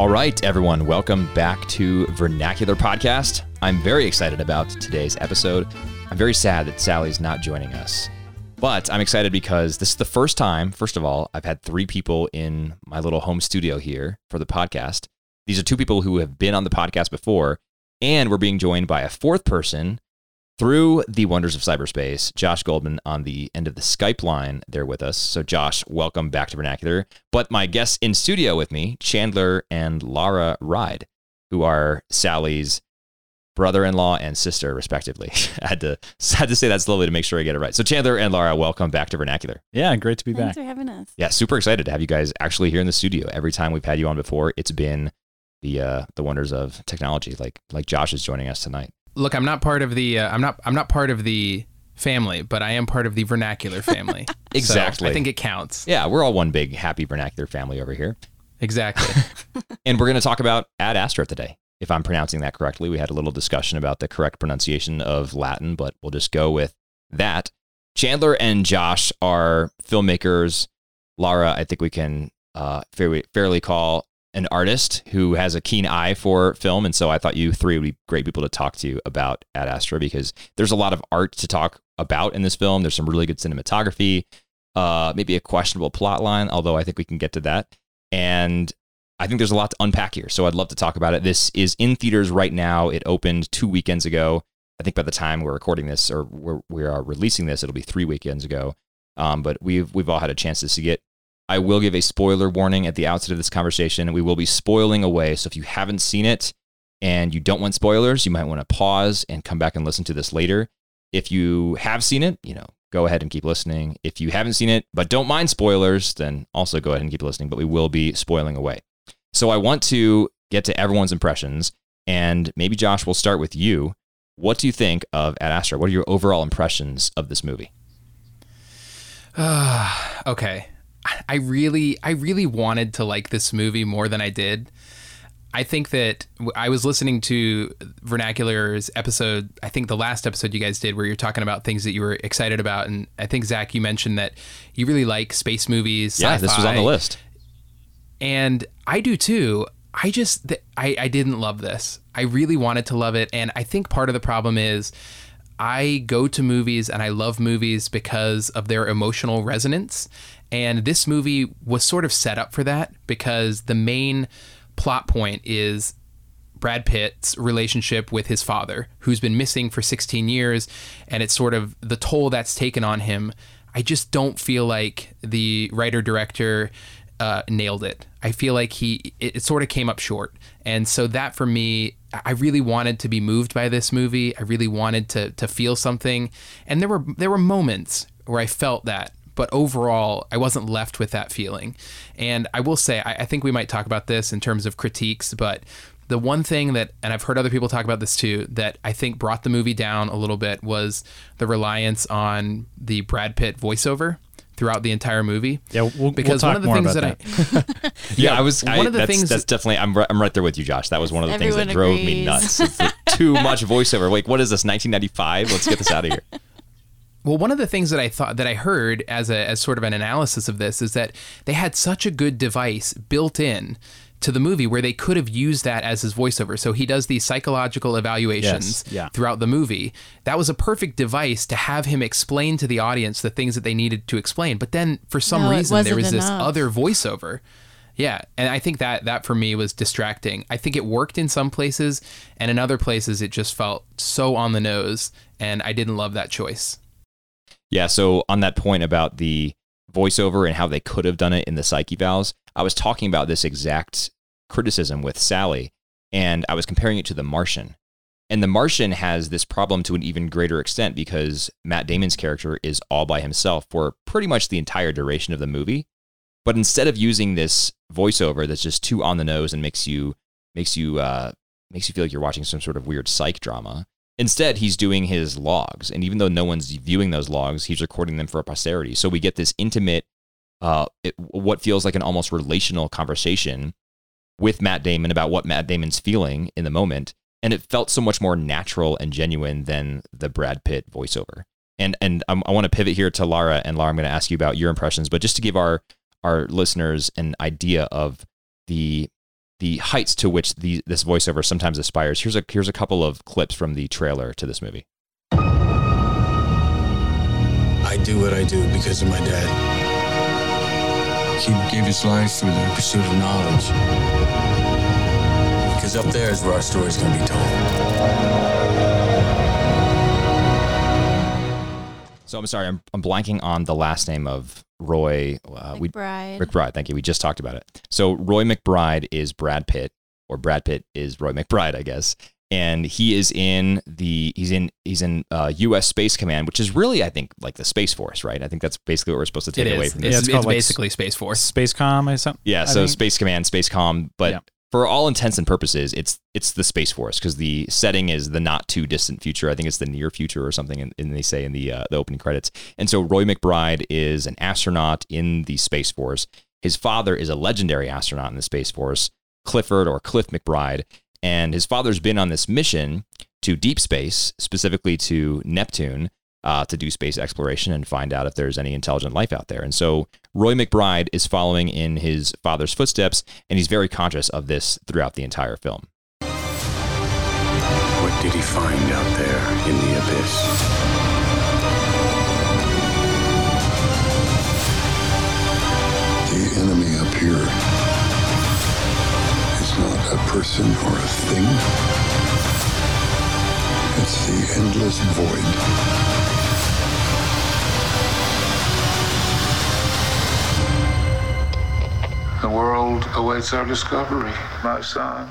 All right, everyone, welcome back to Vernacular Podcast. I'm very excited about today's episode. I'm very sad that Sally's not joining us, but I'm excited because this is the first time, first of all, I've had three people in my little home studio here for the podcast. These are two people who have been on the podcast before, and we're being joined by a fourth person through the wonders of cyberspace, Josh Goldman on the end of the Skype line there with us. So, Josh, welcome back to Vernacular. But my guests in studio with me, Chandler and Lara Ride, who are Sally's brother-in-law and sister, respectively. I had to had to say that slowly to make sure I get it right. So, Chandler and Lara, welcome back to Vernacular. Yeah, great to be Thanks back. Thanks for having us. Yeah, super excited to have you guys actually here in the studio. Every time we've had you on before, it's been the uh, the wonders of technology. Like like Josh is joining us tonight. Look i'm not part of the uh, i'm not i'm not part of the family but i am part of the vernacular family So Exactly. i think it counts Yeah, we're all one big happy vernacular family over here. exactly And we're going to talk about Ad Astra today. If I'm pronouncing that correctly, we had a little discussion about the correct pronunciation of Latin, but we'll just go with that. Chandler and Josh are filmmakers. Lara, I think we can uh, fairly, fairly call an artist who has a keen eye for film. And so I thought you three would be great people to talk to about Ad Astra because there's a lot of art to talk about in this film. There's some really good cinematography, uh, maybe a questionable plot line, although I think we can get to that. And I think there's a lot to unpack here. So I'd love to talk about it. This is in theaters right now. It opened two weekends ago. I think by the time we're recording this or we're, we are releasing this, it'll be three weekends ago. Um, but we've we've all had a chance to see it. I will give a spoiler warning at the outset of this conversation. We will be spoiling away. So if you haven't seen it and you don't want spoilers, you might want to pause and come back and listen to this later. If you have seen it, you know, go ahead and keep listening. If you haven't seen it but don't mind spoilers, then also go ahead and keep listening. But we will be spoiling away. So I want to get to everyone's impressions, and maybe Josh, we'll start with you. What do you think of Ad Astra? What are your overall impressions of this movie? Uh, okay i really i really wanted to like this movie more than i did i think that i was listening to vernacular's episode i think the last episode you guys did where you're talking about things that you were excited about and i think zach you mentioned that you really like space movies Yeah, this was on the list. and I do too. I just th- I I didn't love this. I really wanted to love it, and I think part of the problem is I go to movies and I love movies because of their emotional resonance, and this movie was sort of set up for that because the main plot point is Brad Pitt's relationship with his father, who's been missing for 16 years, and it's sort of the toll that's taken on him. I just don't feel like the writer director uh, nailed it. I feel like he it, it sort of came up short, and so that for me, I really wanted to be moved by this movie. I really wanted to to feel something, and there were there were moments where I felt that, but overall, I wasn't left with that feeling. And I will say, I, I think we might talk about this in terms of critiques, but the one thing that, and I've heard other people talk about this too, that I think brought the movie down a little bit was the reliance on the Brad Pitt voiceover throughout the entire movie. Yeah, we'll, we'll Because talk one of the more things about that, that. I, Yeah, I was. one I, of the that's, things that's definitely. I'm. ri- I'm right there with you, Josh. That was one of the things that Everyone drove me nuts. It's too much voiceover. Like, what is this? 1995? Let's get this out of here. Well, one of the things that I thought that I heard as a as sort of an analysis of this is that they had such a good device built in to the movie where they could have used that as his voiceover. So he does these psychological evaluations Yes, yeah. throughout the movie. That was a perfect device to have him explain to the audience the things that they needed to explain. But then for some No, reason there was wasn't this other voiceover. Yeah, and I think that that for me was distracting. I think it worked in some places and in other places it just felt so on the nose and I didn't love that choice. Yeah. So on that point about the voiceover and how they could have done it in the psych evals, I was talking about this exact criticism with Sally, and I was comparing it to The Martian. And The Martian has this problem to an even greater extent because Matt Damon's character is all by himself for pretty much the entire duration of the movie. But instead of using this voiceover that's just too on the nose and makes you makes you uh, makes you feel like you're watching some sort of weird psych drama, Instead, he's doing his logs, and even though no one's viewing those logs, he's recording them for posterity. So we get this intimate, uh, it, what feels like an almost relational conversation with Matt Damon about what Matt Damon's feeling in the moment, and it felt so much more natural and genuine than the Brad Pitt voiceover. And and I'm, I want to pivot here to Lara, and Lara, I'm going to ask you about your impressions, but just to give our our listeners an idea of the the heights to which the this voiceover sometimes aspires. Here's a here's a couple of clips from the trailer to this movie. I do what I do because of my dad. He gave his life for the pursuit of knowledge. Because up there is where our story's gonna be told. So I'm sorry, I'm, I'm blanking on the last name of Roy. Uh, we McBride. McBride. Thank you. We just talked about it. So Roy McBride is Brad Pitt, or Brad Pitt is Roy McBride, I guess. And he is in the he's in he's in uh, U.S. Space Command, which is really I think like the Space Force, right? I think that's basically what we're supposed to take It away from It's, this. it's it's, called, like, basically Space Force. Space Com or something. Yeah, I so think. Space Command, Space Com, but Yeah. For all intents and purposes, it's it's the Space Force because the setting is the not too distant future. I think it's the near future or something, and, they say in the uh, the opening credits. And so Roy McBride is an astronaut in the Space Force. His father is a legendary astronaut in the Space Force, Clifford or Cliff McBride, and his father's been on this mission to deep space, specifically to Neptune, uh, to do space exploration and find out if there's any intelligent life out there. And so Roy McBride is following in his father's footsteps, and he's very conscious of this throughout the entire film. What did he find out there in the abyss? The enemy up here is not a person or a thing. It's the endless void. The world awaits our discovery, my son.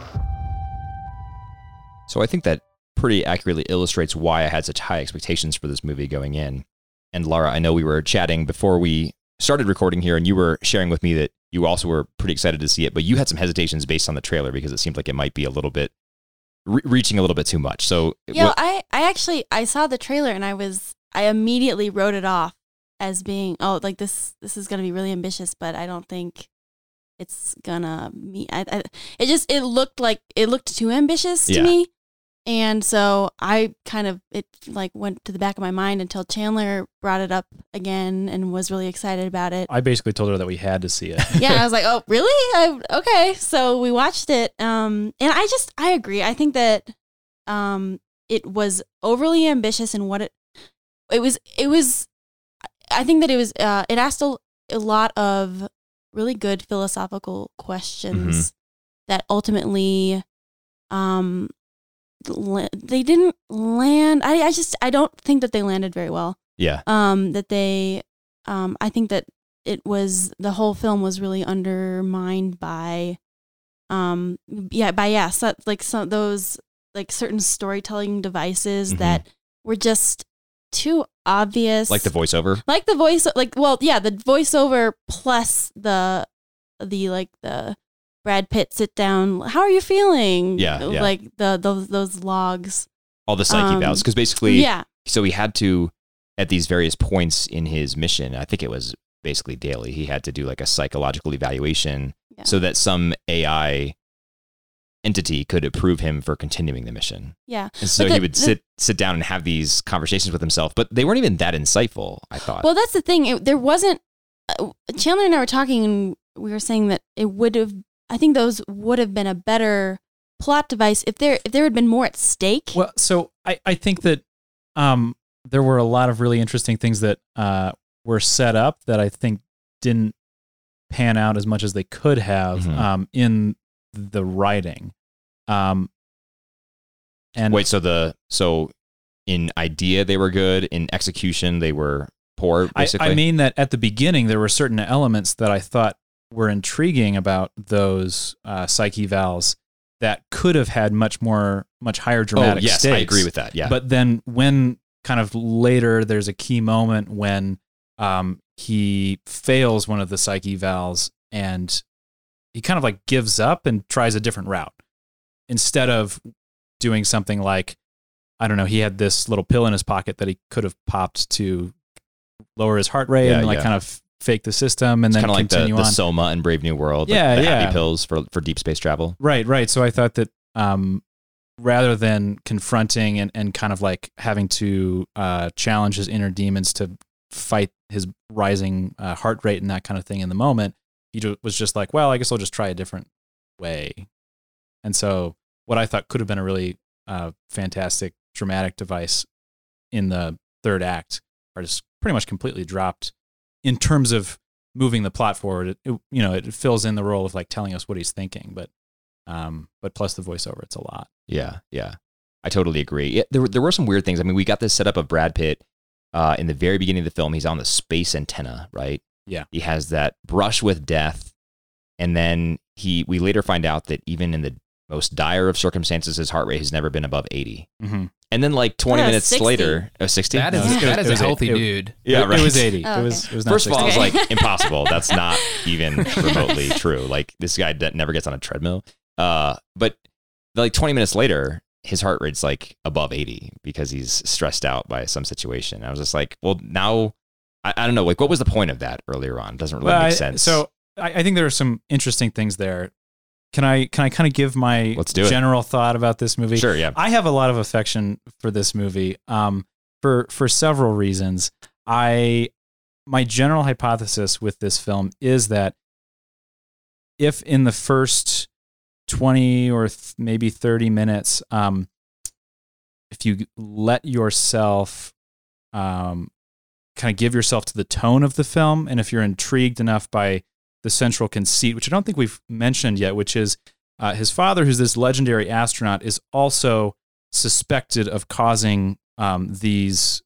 So I think that pretty accurately illustrates why I had such high expectations for this movie going in. And Laura, I know we were chatting before we started recording here, and you were sharing with me that you also were pretty excited to see it, but you had some hesitations based on the trailer because it seemed like it might be a little bit re- reaching a little bit too much. So Yeah, what- I, I actually I saw the trailer and I was I immediately wrote it off as being oh like this this is gonna be really ambitious, but I don't think it's gonna meet. I, I it just it looked like it looked too ambitious to Yeah. me, and so I kind of it like went to the back of my mind until Chandler brought it up again and was really excited about it. I basically told her that we had to see it. yeah, I was like, oh, really? I, okay. So we watched it. Um, and I just, I agree. I think that, um, it was overly ambitious in what it, it was, it was, I think that it was, uh, it asked a, a lot of really good philosophical questions that ultimately, um, they didn't land. I, I just, I don't think that they landed very well yeah, um that they um i think that it was the whole film was really undermined by um yeah by yeah so, like some those like certain storytelling devices Mhm. that were just too obvious like the voiceover. like the voice like well yeah the voiceover plus the the like the brad pitt sit down how are you feeling Yeah, yeah. like the those those logs All the psyche Um, because basically, yeah so he had to at these various points in his mission. I think it was basically daily. He had to do like a psychological evaluation Yeah. so that some AI entity could approve him for continuing the mission. yeah And so But he would the- sit sit down and have these conversations with himself, but they weren't even that insightful. I thought. Well, that's the thing. It, there wasn't. Uh, Chandler and I were talking, and we were saying that it would have. I think those would have been a better plot device if there if there had been more at stake. Well, so I, I think that um, there were a lot of really interesting things that uh, were set up that I think didn't pan out as much as they could have Mhm. um, in the writing. Um, and Wait, so the so in idea they were good, in execution they were poor. Basically, I mean that at the beginning there were certain elements that I thought were intriguing about those uh, psych evals that could have had much more, much higher oh dramatic yes, stakes. I agree with that. Yeah, But then when kind of later there's a key moment when um, he fails one of the psych evals and he kind of like gives up and tries a different route instead of doing something like I don't know, he had this little pill in his pocket that he could have popped to lower his heart rate Yeah, and like yeah. kind of fake the system and it's then kind of like the, the. Soma and Brave New World. Yeah, the yeah. happy pills for for deep space travel. Right, right. So I thought that um, rather than confronting and, and kind of like having to uh, challenge his inner demons to fight his rising uh, heart rate and that kind of thing in the moment, he was just like, well, I guess I'll just try a different way. And so, what I thought could have been a really uh, fantastic dramatic device in the third act are just pretty much completely dropped in terms of moving the plot forward. It, it- you know, it fills in the role of like telling us what he's thinking, but um, but plus the voiceover, it's a lot. Yeah, yeah. I totally agree. Yeah, there, there were some weird things. I mean, we got this setup of Brad Pitt uh, in the very beginning of the film. He's on the space antenna, right? Yeah. He has that brush with death. And then he, we later find out that even in the most dire of circumstances, his heart rate has never been above 80. Mm-hmm. And then, like 20 Yeah, minutes 60. later, uh, 60? That is No, that is a was a- healthy it- dude. yeah, right. it was eighty. Oh, It was. okay. It was not First of all, I was like, impossible. That's not even remotely true. Like, this guy that never gets on a treadmill. Uh, but like 20 minutes later, his heart rate's like above 80 because he's stressed out by some situation. I was just like, well, now, I, I don't know. Like, what was the point of that earlier on? Doesn't really Well, make I- sense. So I, I think there are some interesting things there. Can I can I kind of give my Let's do it. general thought about this movie? sure, yeah. I have a lot of affection for this movie um, for for several reasons. I my general hypothesis with this film is that if in the first twenty or th- maybe thirty minutes, um, if you let yourself um, kind of give yourself to the tone of the film, and if you're intrigued enough by the central conceit, which I don't think we've mentioned yet, which is uh, his father, who's this legendary astronaut, is also suspected of causing um, these.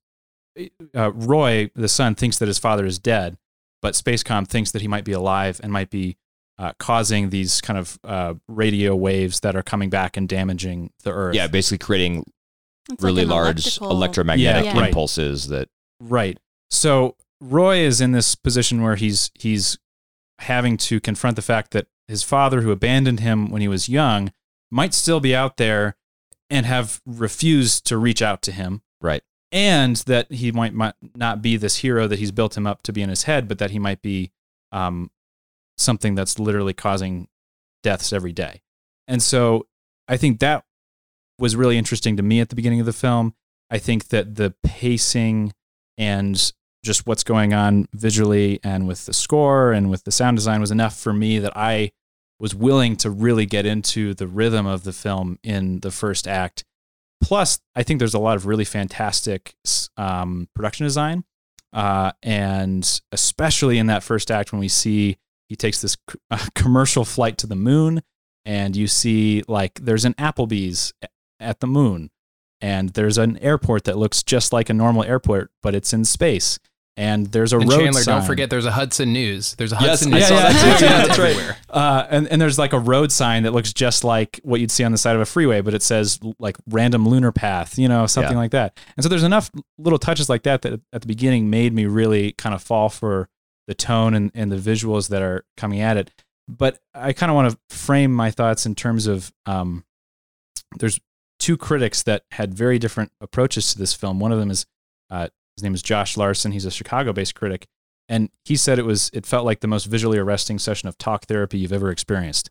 Uh, Roy, the son, thinks that his father is dead, but Spacecom thinks that he might be alive and might be uh, causing these kind of uh, radio waves that are coming back and damaging the Earth. Yeah, basically creating It's really an large electromagnetic Yeah. Right. impulses that, Right. So Roy is in this position where he's he's having to confront the fact that his father, who abandoned him when he was young, might still be out there and have refused to reach out to him. right. And that he might, might not be this hero that he's built him up to be in his head, but that he might be um, something that's literally causing deaths every day. And so I think that was really interesting to me at the beginning of the film. I think that the pacing and just what's going on visually and with the score and with the sound design was enough for me that I was willing to really get into the rhythm of the film in the first act. Plus, I think there's a lot of really fantastic um, production design. Uh, and especially in that first act when we see he takes this uh, commercial flight to the moon and you see like there's an Applebee's at the moon and there's an airport that looks just like a normal airport but it's in space and there's a And road Chandler, sign. don't forget there's a Hudson News. There's a Hudson I News. saw that too. sign Yeah, that's right. Uh, and, and there's like a road sign that looks just like what you'd see on the side of a freeway, but it says like random lunar path, you know, something Yeah. like that. And so there's enough little touches like that that at the beginning made me really kind of fall for the tone and, and the visuals that are coming at it. But I kind of want to frame my thoughts in terms of um, there's two critics that had very different approaches to this film. One of them is uh, his name is Josh Larsen. He's a Chicago-based critic, and he said it was it felt like the most visually arresting session of talk therapy you've ever experienced.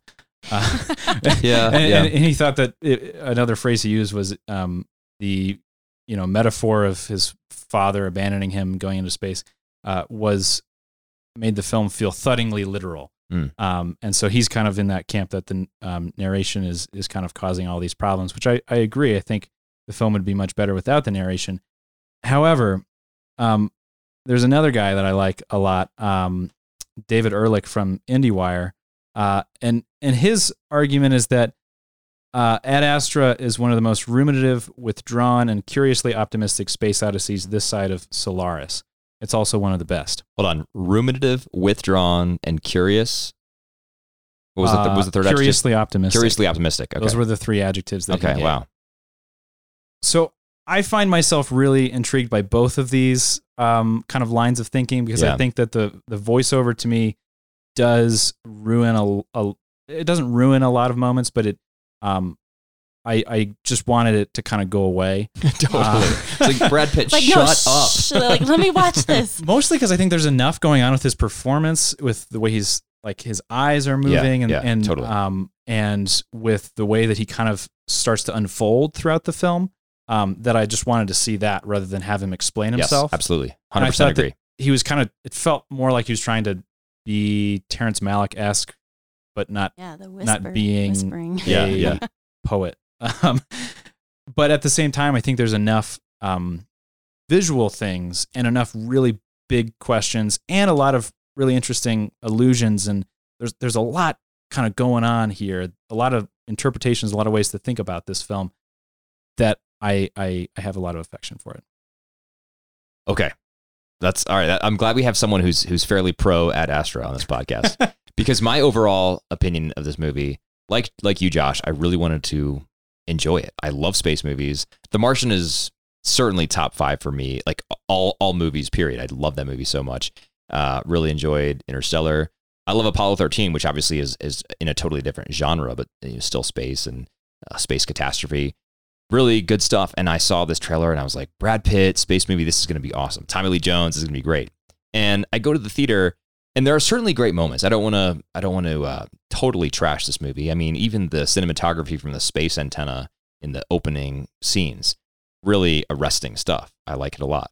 Uh, Yeah, and, yeah. and, and he thought that it, another phrase he used was um, the you know metaphor of his father abandoning him going into space uh, was made the film feel thuddingly literal. Mm. Um, and so he's kind of in that camp that the um, narration is is kind of causing all these problems, which I, I agree. I think the film would be much better without the narration. However, um, there's another guy that I like a lot, um, David Ehrlich from IndieWire, uh, and and his argument is that uh, Ad Astra is one of the most ruminative, withdrawn, and curiously optimistic space odysseys this side of Solaris. It's also one of the best. Hold on. Ruminative, withdrawn, and curious. What was, the, Uh, was the third adjective? curiously optimistic. Curiously optimistic. Okay. Those were the three adjectives that he okay. Wow. So I find myself really intrigued by both of these um, kind of lines of thinking because Yeah. I think that the the voiceover to me does ruin a, a it doesn't ruin a lot of moments, but it um I I just wanted it to kind of go away. totally. Uh, it's like Brad Pitt, Like shut no, up. shh, like let me watch this. Mostly because I think there's enough going on with his performance, with the way he's like his eyes are moving, and yeah, and totally. um and with the way that he kind of starts to unfold throughout the film. Um, that I just wanted to see that rather than have him explain Yes, himself. absolutely. 100% agree. he was kind of it felt more like he was trying to be Terrence Malick esque but not Yeah, the whisper, not being whispering. Yeah, a yeah. poet. Um, but at the same time, I think there's enough um, visual things and enough really big questions and a lot of really interesting allusions and there's there's a lot kind of going on here, a lot of interpretations, a lot of ways to think about this film that I I, I have a lot of affection for it. Okay. That's all right. I'm glad we have someone who's who's fairly pro Ad Astra on this podcast because my overall opinion of this movie, like like you, Josh, I really wanted to enjoy it. I love space movies. The Martian is certainly top five for me. Like all all movies, period. I love that movie so much. Uh, really enjoyed Interstellar. I love Apollo 13, which obviously is is in a totally different genre, but you know, still space and uh, space catastrophe really good stuff. And I saw this trailer and I was like, Brad Pitt, space movie, this is going to be awesome. Tommy Lee Jones is going to be great. And I go to the theater and there are certainly great moments. I don't want to, I don't want to uh, totally trash this movie. I mean, even the cinematography from the space antenna in the opening scenes, really arresting stuff. I like it a lot.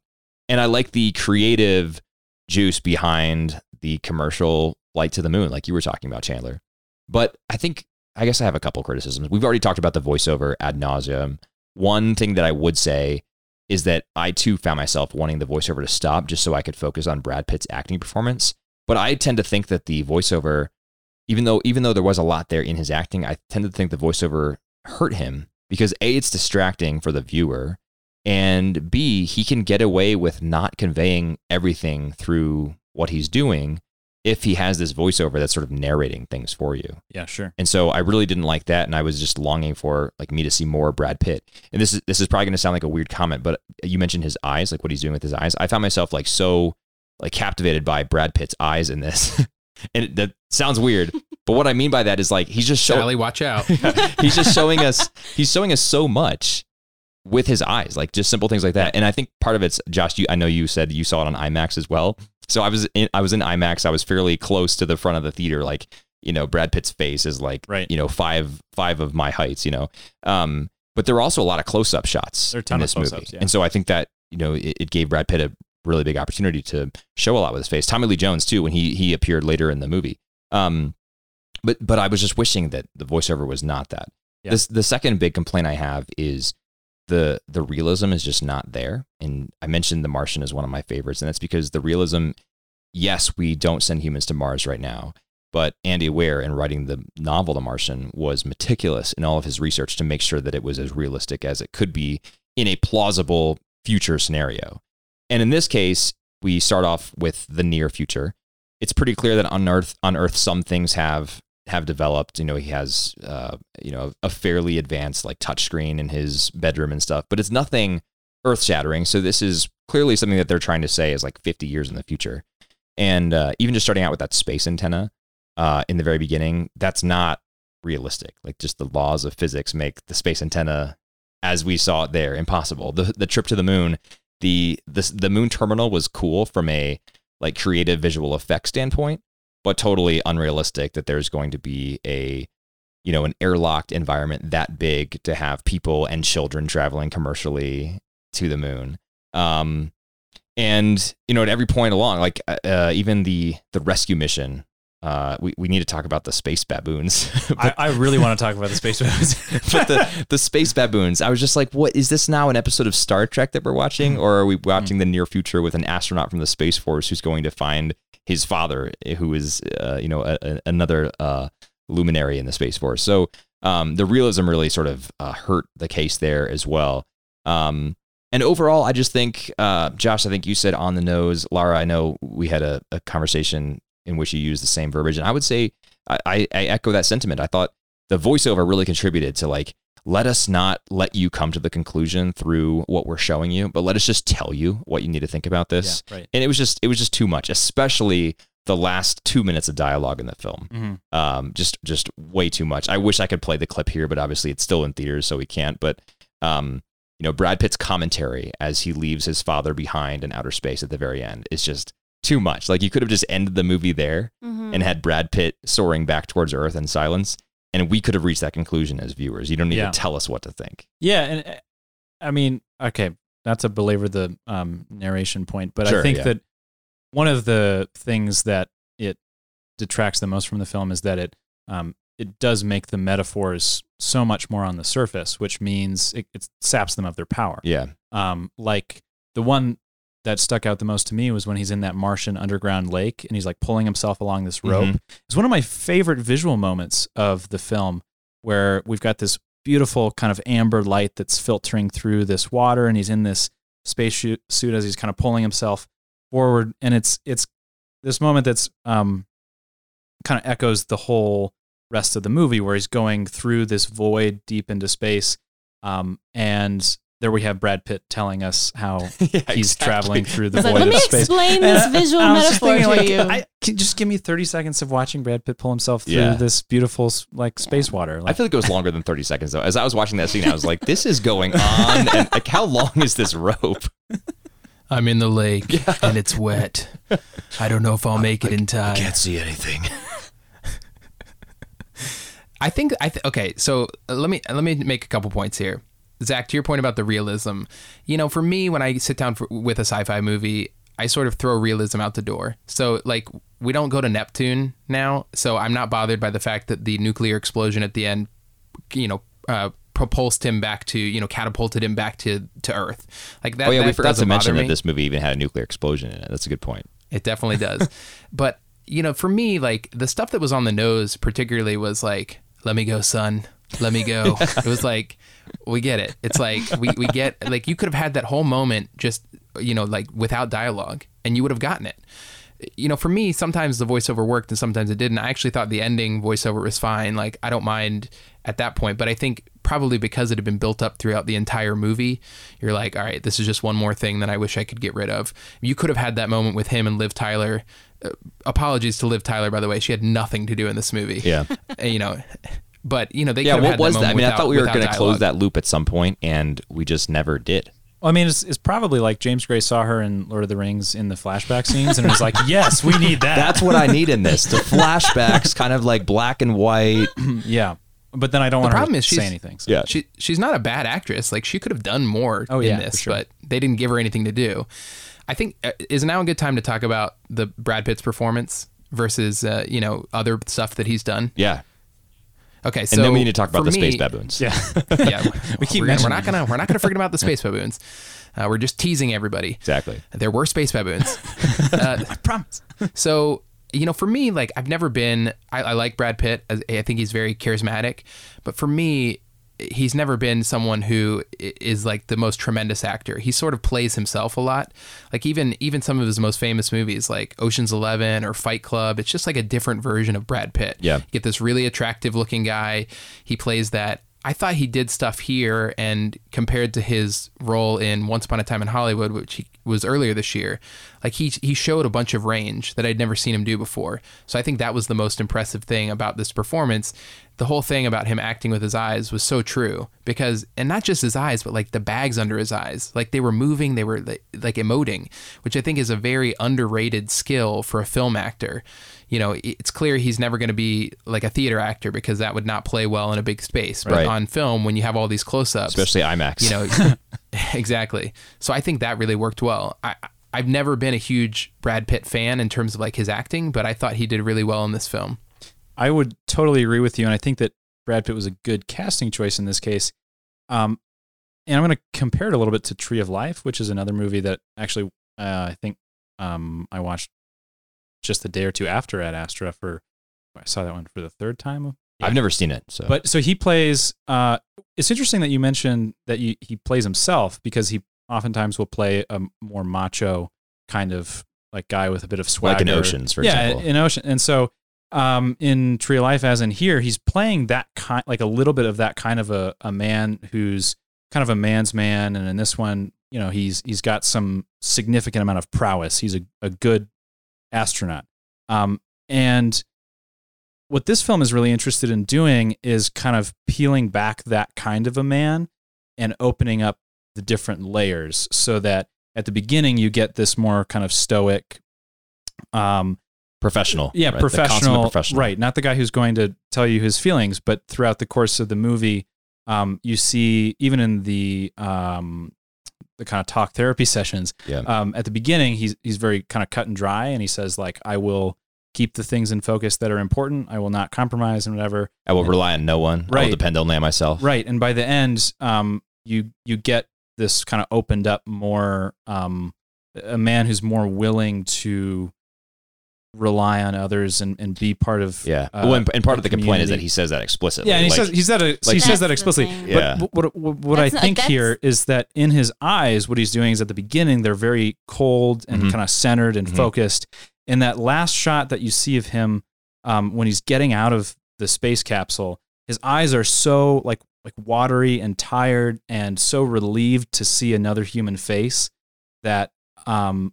And I like the creative juice behind the commercial flight to the moon, like you were talking about, Chandler. But I think, I guess I have a couple criticisms. We've already talked about the voiceover ad nauseum. One thing that I would say is that I too found myself wanting the voiceover to stop just so I could focus on Brad Pitt's acting performance. But I tend to think that the voiceover, even though even though there was a lot there in his acting, I tend to think the voiceover hurt him because A, it's distracting for the viewer, and B, he can get away with not conveying everything through what he's doing if he has this voiceover that's sort of narrating things for you. Yeah, sure. And so I really didn't like that, and I was just longing for like me to see more Brad Pitt. And this is this is probably going to sound like a weird comment, but you mentioned his eyes, like what he's doing with his eyes. I found myself like so like captivated by Brad Pitt's eyes in this, and it, that sounds weird. But what I mean by that is like he's just showing Sally, watch out. he's just showing us he's showing us so much with his eyes, like just simple things like that. And I think part of it's Josh. You, I know you said you saw it on IMAX as well. So I was in, I was in IMAX. I was fairly close to the front of the theater. Like you know, Brad Pitt's face is like Right. you know five five of my heights. You know, um, but there were also a lot of close up shots There are a in this movie, yeah. and so I think that you know it, it gave Brad Pitt a really big opportunity to show a lot with his face. Tommy Lee Jones too, when he he appeared later in the movie. Um, but but I was just wishing that the voiceover was not that. Yeah. This the second big complaint I have is the the realism is just not there. And I mentioned The Martian as one of my favorites, and that's because the realism. Yes, we don't send humans to Mars right now, but Andy Weir, in writing the novel The Martian, was meticulous in all of his research to make sure that it was as realistic as it could be in a plausible future scenario. And in this case, we start off with the near future. It's pretty clear that on Earth, on Earth, some things have have developed. You know, he has uh, you know a fairly advanced like touchscreen in his bedroom and stuff, but it's nothing earth shattering. So this is clearly something that they're trying to say is like 50 years in the future. And uh, even just starting out with that space antenna uh, in the very beginning, that's not realistic. Like just the laws of physics make the space antenna, as we saw it there, impossible. The the trip to the moon, the the the moon terminal was cool from a like creative visual effects standpoint, but totally unrealistic that there's going to be a you know an airlocked environment that big to have people and children traveling commercially to the moon. Um, and you know at every point along, like uh, uh, even the the rescue mission. Uh, we, we need to talk about the space baboons. I, I really want to talk about the space movies. but the, the space baboons, I was just like, what is this now? An episode of Star Trek that we're watching, or are we watching the near future with an astronaut from the space force who's going to find his father, who is uh, you know a, a, another uh, luminary in the space force? So um, the realism really sort of uh, hurt the case there as well. Um, and overall, I just think, uh, Josh, I think you said on the nose. Lara, I know we had a, a conversation in which you used the same verbiage, and I would say I, I, I echo that sentiment. I thought the voiceover really contributed to like let us not let you come to the conclusion through what we're showing you, but let us just tell you what you need to think about this. Yeah, right. And it was just it was just too much, especially the last two minutes of dialogue in the film. Mhm. Um, just just way too much. I wish I could play the clip here, but obviously it's still in theaters, so we can't. But um, you know, Brad Pitt's commentary as he leaves his father behind in outer space at the very end is just too much. Like you could have just ended the movie there Mhm. and had Brad Pitt soaring back towards Earth in silence, and we could have reached that conclusion as viewers. You don't need Yeah. to tell us what to think. Yeah, and uh, I mean, okay, not to belabor the um, narration point, but Sure, I think yeah. that one of the things that it detracts the most from the film is that it um, it does make the metaphors so much more on the surface, which means it, it saps them of their power. Yeah. Um, like the one that stuck out the most to me was when he's in that Martian underground lake and he's like pulling himself along this rope. Mhm. It's one of my favorite visual moments of the film where we've got this beautiful kind of amber light that's filtering through this water and he's in this space shu- suit as he's kind of pulling himself forward and it's it's this moment that's um kind of echoes the whole rest of the movie where he's going through this void deep into space um and there we have Brad Pitt telling us how Yeah, he's exactly. traveling through the It's like, void let me of space. explain And this visual I was just metaphor thinking, to like, you. I, can you just give me 30 seconds of watching Brad Pitt pull himself through Yeah. this beautiful s- like space water. I feel like it was longer than 30 seconds though. As I was watching that scene, I was like, this is going on. And like, how long is this rope? I'm in the lake and it's wet. I don't know if I'll make it in time. I can't see anything. I think I th- okay. So uh, let me let me make a couple points here. Zach, to your point about the realism, you know, for me, when I sit down for, with a sci-fi movie, I sort of throw realism out the door. So like, we don't go to Neptune now, so I'm not bothered by the fact that the nuclear explosion at the end, you know, uh, propulsed him back to, you know, catapulted him back to to Earth. Like that. Oh yeah, we forgot to mention bother that this movie even had a nuclear explosion in it. That's a good point. It definitely does. but, you know, for me, like the stuff that was on the nose, particularly, was like, let me go, son. Let me go. it was like, we get it. It's like, we, we get, like, you could have had that whole moment just, you know, like without dialogue and you would have gotten it. You know, for me, sometimes the voiceover worked and sometimes it didn't. I actually thought the ending voiceover was fine. Like, I don't mind at that point, but I think probably because it had been built up throughout the entire movie, you're like, all right, this is just one more thing that I wish I could get rid of. You could have had that moment with him and Liv Tyler. Uh, apologies to Liv Tyler, by the way. She had nothing to do in this movie. Yeah. You know, but you know they Yeah, could have what had was that that? I moment mean, I thought we were going to close that loop at some point, and we just never did. Well, I mean, it's, it's probably like James Gray saw her in Lord of the Rings in the flashback scenes and it was like, yes, we need that. That's what I need in this. The flashbacks, kind of like black and white. yeah. But then I don't The want problem to is say anything. so- Yeah. She she's not a bad actress. Like she could have done more Oh, in yeah, this, for sure. but they didn't give her anything to do. I think uh, is now a good time to talk about the Brad Pitt's performance versus uh, you know other stuff that he's done. Yeah. Okay, so And then we need to talk about the space me- baboons. Yeah. yeah, We keep we're, gonna, we're not gonna we're not gonna forget about the space baboons. Uh, we're just teasing everybody. Exactly. There were space baboons. uh, I promise. so you know, for me, like I've never been. I, I like Brad Pitt. as- I think he's very charismatic, but for me, he's never been someone who is like the most tremendous actor. He sort of plays himself a lot. Like even even some of his most famous movies, like Ocean's Eleven or Fight Club, it's just like a different version of Brad Pitt. Yeah. You get this really attractive looking guy. He plays that. I thought he did stuff here, and compared to his role in Once Upon a Time in Hollywood, which he was earlier this year, like he he showed a bunch of range that I'd never seen him do before. So I think that was the most impressive thing about this performance. The whole thing about him acting with his eyes was so true because, and not just his eyes, but like the bags under his eyes, like they were moving, they were like, like emoting, which I think is a very underrated skill for a film actor. You know, it's clear he's never going to be like a theater actor because that would not play well in a big space. But Right. on film, when you have all these close-ups, Especially IMAX. you know, exactly. So I think that really worked well. I, I've never been a huge Brad Pitt fan in terms of like his acting, but I thought he did really well in this film. I would totally agree with you, and I think that Brad Pitt was a good casting choice in this case. Um, and I'm going to compare it a little bit to Tree of Life, which is another movie that actually uh, I think um, I watched just a day or two after Ad Astra for. I saw that one for the third time. I've never seen it. So But so he plays. Uh, it's interesting that you mentioned that you, he plays himself because he oftentimes will play a more macho kind of like guy with a bit of swagger, Like in Oceans, for yeah, example. in Ocean. And so um, in Tree of Life, as in here, he's playing that kind, like a little bit of that kind of a, a man who's kind of a man's man. And in this one, you know, he's he's got some significant amount of prowess. He's a, a good astronaut. Um, and what this film is really interested in doing is kind of peeling back that kind of a man and opening up the different layers so that at the beginning you get this more kind of stoic um professional. yeah right? Professional, professional. right not the guy who's going to tell you his feelings but throughout the course of the movie um you see even in the um the kind of talk therapy sessions Yeah. um, at the beginning he's he's very kind of cut and dry and he says like i will keep the things in focus that are important. I will not compromise and whatever. I will rely on no one. I Right. will depend only on myself. Right. And by the end, um, you you get this kind of opened up more um, a man who's more willing to rely on others and, and be part of Yeah. uh, well, and, and part of the complaint is that he says that explicitly. yeah and he Like, says he said it, like- he says that explicitly thing. Yeah. but what, what, what I That's not- think here is that in his eyes what he's doing is at the beginning they're very cold and Mhm. kind of centered and Mhm. focused in that last shot that you see of him um, when he's getting out of the space capsule his eyes are so like like watery and tired and so relieved to see another human face that um,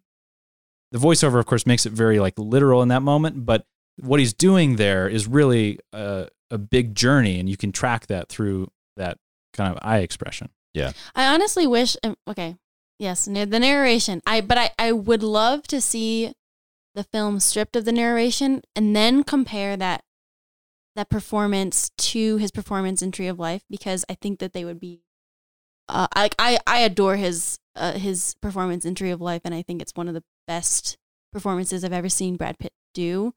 the voiceover of course makes it very like literal in that moment but what he's doing there is really a, a big journey and you can track that through that kind of eye expression Yeah, I honestly wish. um, Okay, yes, the narration. I but I I would love to see the film stripped of the narration and then compare that that performance to his performance in Tree of Life because I think that they would be. Uh, I I I adore his uh, his performance in Tree of Life and I think it's one of the best performances I've ever seen Brad Pitt do.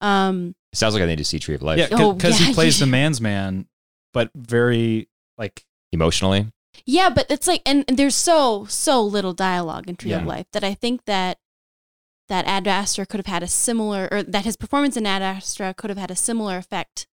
Um, it sounds like I need to see Tree of Life. yeah Oh, because yeah, he plays the man's man but very like Emotionally. Yeah, but it's like, and, and there's so so little dialogue in Tree of Life that I think that that Ad Astra could have had a similar, or that his performance in Ad Astra could have had a similar effect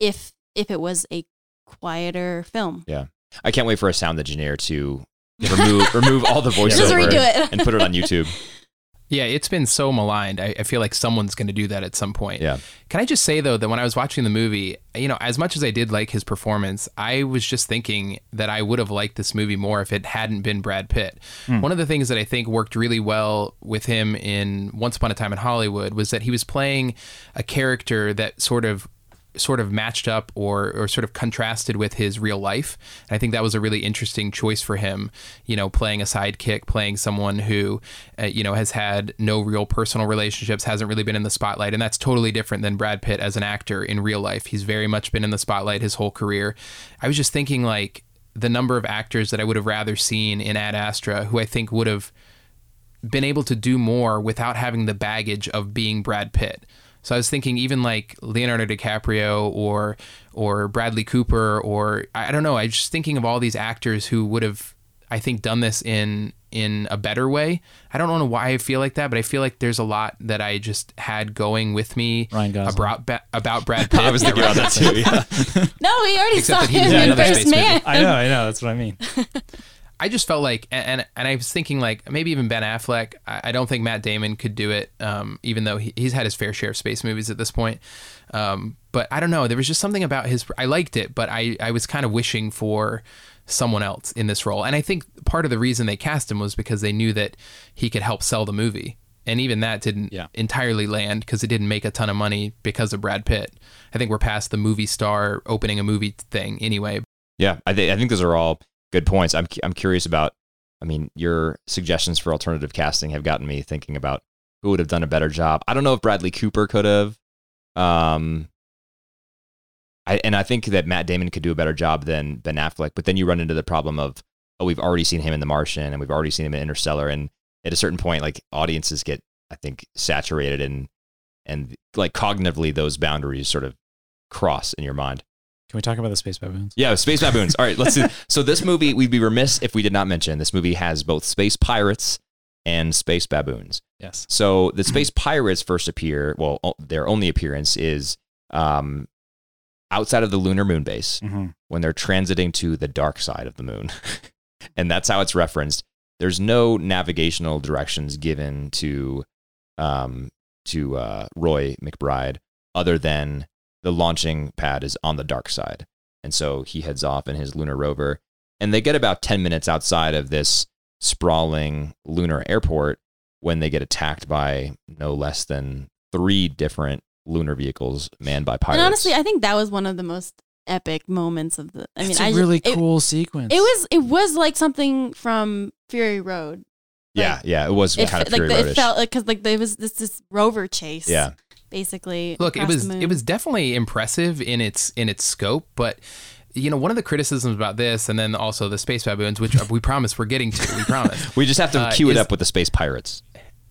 if if it was a quieter film. Yeah, I can't wait for a sound engineer to remove remove all the voiceover Just redo it. and put it on YouTube. Yeah, it's been so maligned. I, I feel like someone's going to do that at some point. Yeah. Can I just say though that when I was watching the movie, you know, as much as I did like his performance, I was just thinking that I would have liked this movie more if it hadn't been Brad Pitt. Hmm. One of the things that I think worked really well with him in Once Upon a Time in Hollywood was that he was playing a character that sort of sort of matched up or or sort of contrasted with his real life. And I think that was a really interesting choice for him, you know, playing a sidekick, playing someone who uh, you know has had no real personal relationships, hasn't really been in the spotlight, and that's totally different than Brad Pitt as an actor in real life. He's very much been in the spotlight his whole career. I was just thinking like the number of actors that I would have rather seen in Ad Astra who I think would have been able to do more without having the baggage of being Brad Pitt. So I was thinking even like Leonardo DiCaprio or or Bradley Cooper or I I don't know, I was just thinking of all these actors who would have I think done this in in a better way. I don't know why I feel like that, but I feel like there's a lot that I just had going with me Ryan Gosling. about ba- about Brad Pitt. I was thinking about that too. Yeah. No, we already Except saw that he was him in in another First space movie. Man. i know i know that's what i mean I just felt like, and and I was thinking like maybe even Ben Affleck. I, I don't think Matt Damon could do it, um, even though he, he's had his fair share of space movies at this point. Um, but I don't know. There was just something about his. I liked it, but I I was kind of wishing for someone else in this role. And I think part of the reason they cast him was because they knew that he could help sell the movie. And even that didn't Yeah. entirely land because it didn't make a ton of money because of Brad Pitt. I think we're past the movie star opening a movie thing anyway. Yeah, I, th- I think those are all good points. I'm I'm curious about. I mean, your suggestions for alternative casting have gotten me thinking about who would have done a better job. I don't know if Bradley Cooper could have. Um, I and I think that Matt Damon could do a better job than Ben Affleck. But then you run into the problem of oh, we've already seen him in The Martian and we've already seen him in Interstellar, and at a certain point, like audiences get, I think, saturated and and like cognitively those boundaries sort of cross in your mind. Can we talk about the space baboons Yeah, space baboons. All right, let's do. So this movie, we'd be remiss if we did not mention this movie has both space pirates and space baboons. yes So the space pirates first appear. Well, their only appearance is um, outside of the lunar moon base mm-hmm. when they're transiting to the dark side of the moon, and that's how it's referenced. There's no navigational directions given to um, to uh, Roy McBride other than the launching pad is on the dark side, and so he heads off in his lunar rover, and they get about ten minutes outside of this sprawling lunar airport when they get attacked by no less than three different lunar vehicles manned by pirates. And honestly, I think that was one of the most epic moments of the. I mean, it's I a ju- really it- cool sequence It was it was like something from Fury Road. yeah, like, yeah, it was It, kind fe- of like Fury the- Road-ish. it felt like because like there was this this rover chase. Yeah. Basically. Look, it was it was definitely impressive in its in its scope, but you know, one of the criticisms about this, and then also the space baboons, which we promise we're getting to, we promise. We just have to Uh, cue it is- up with the space pirates.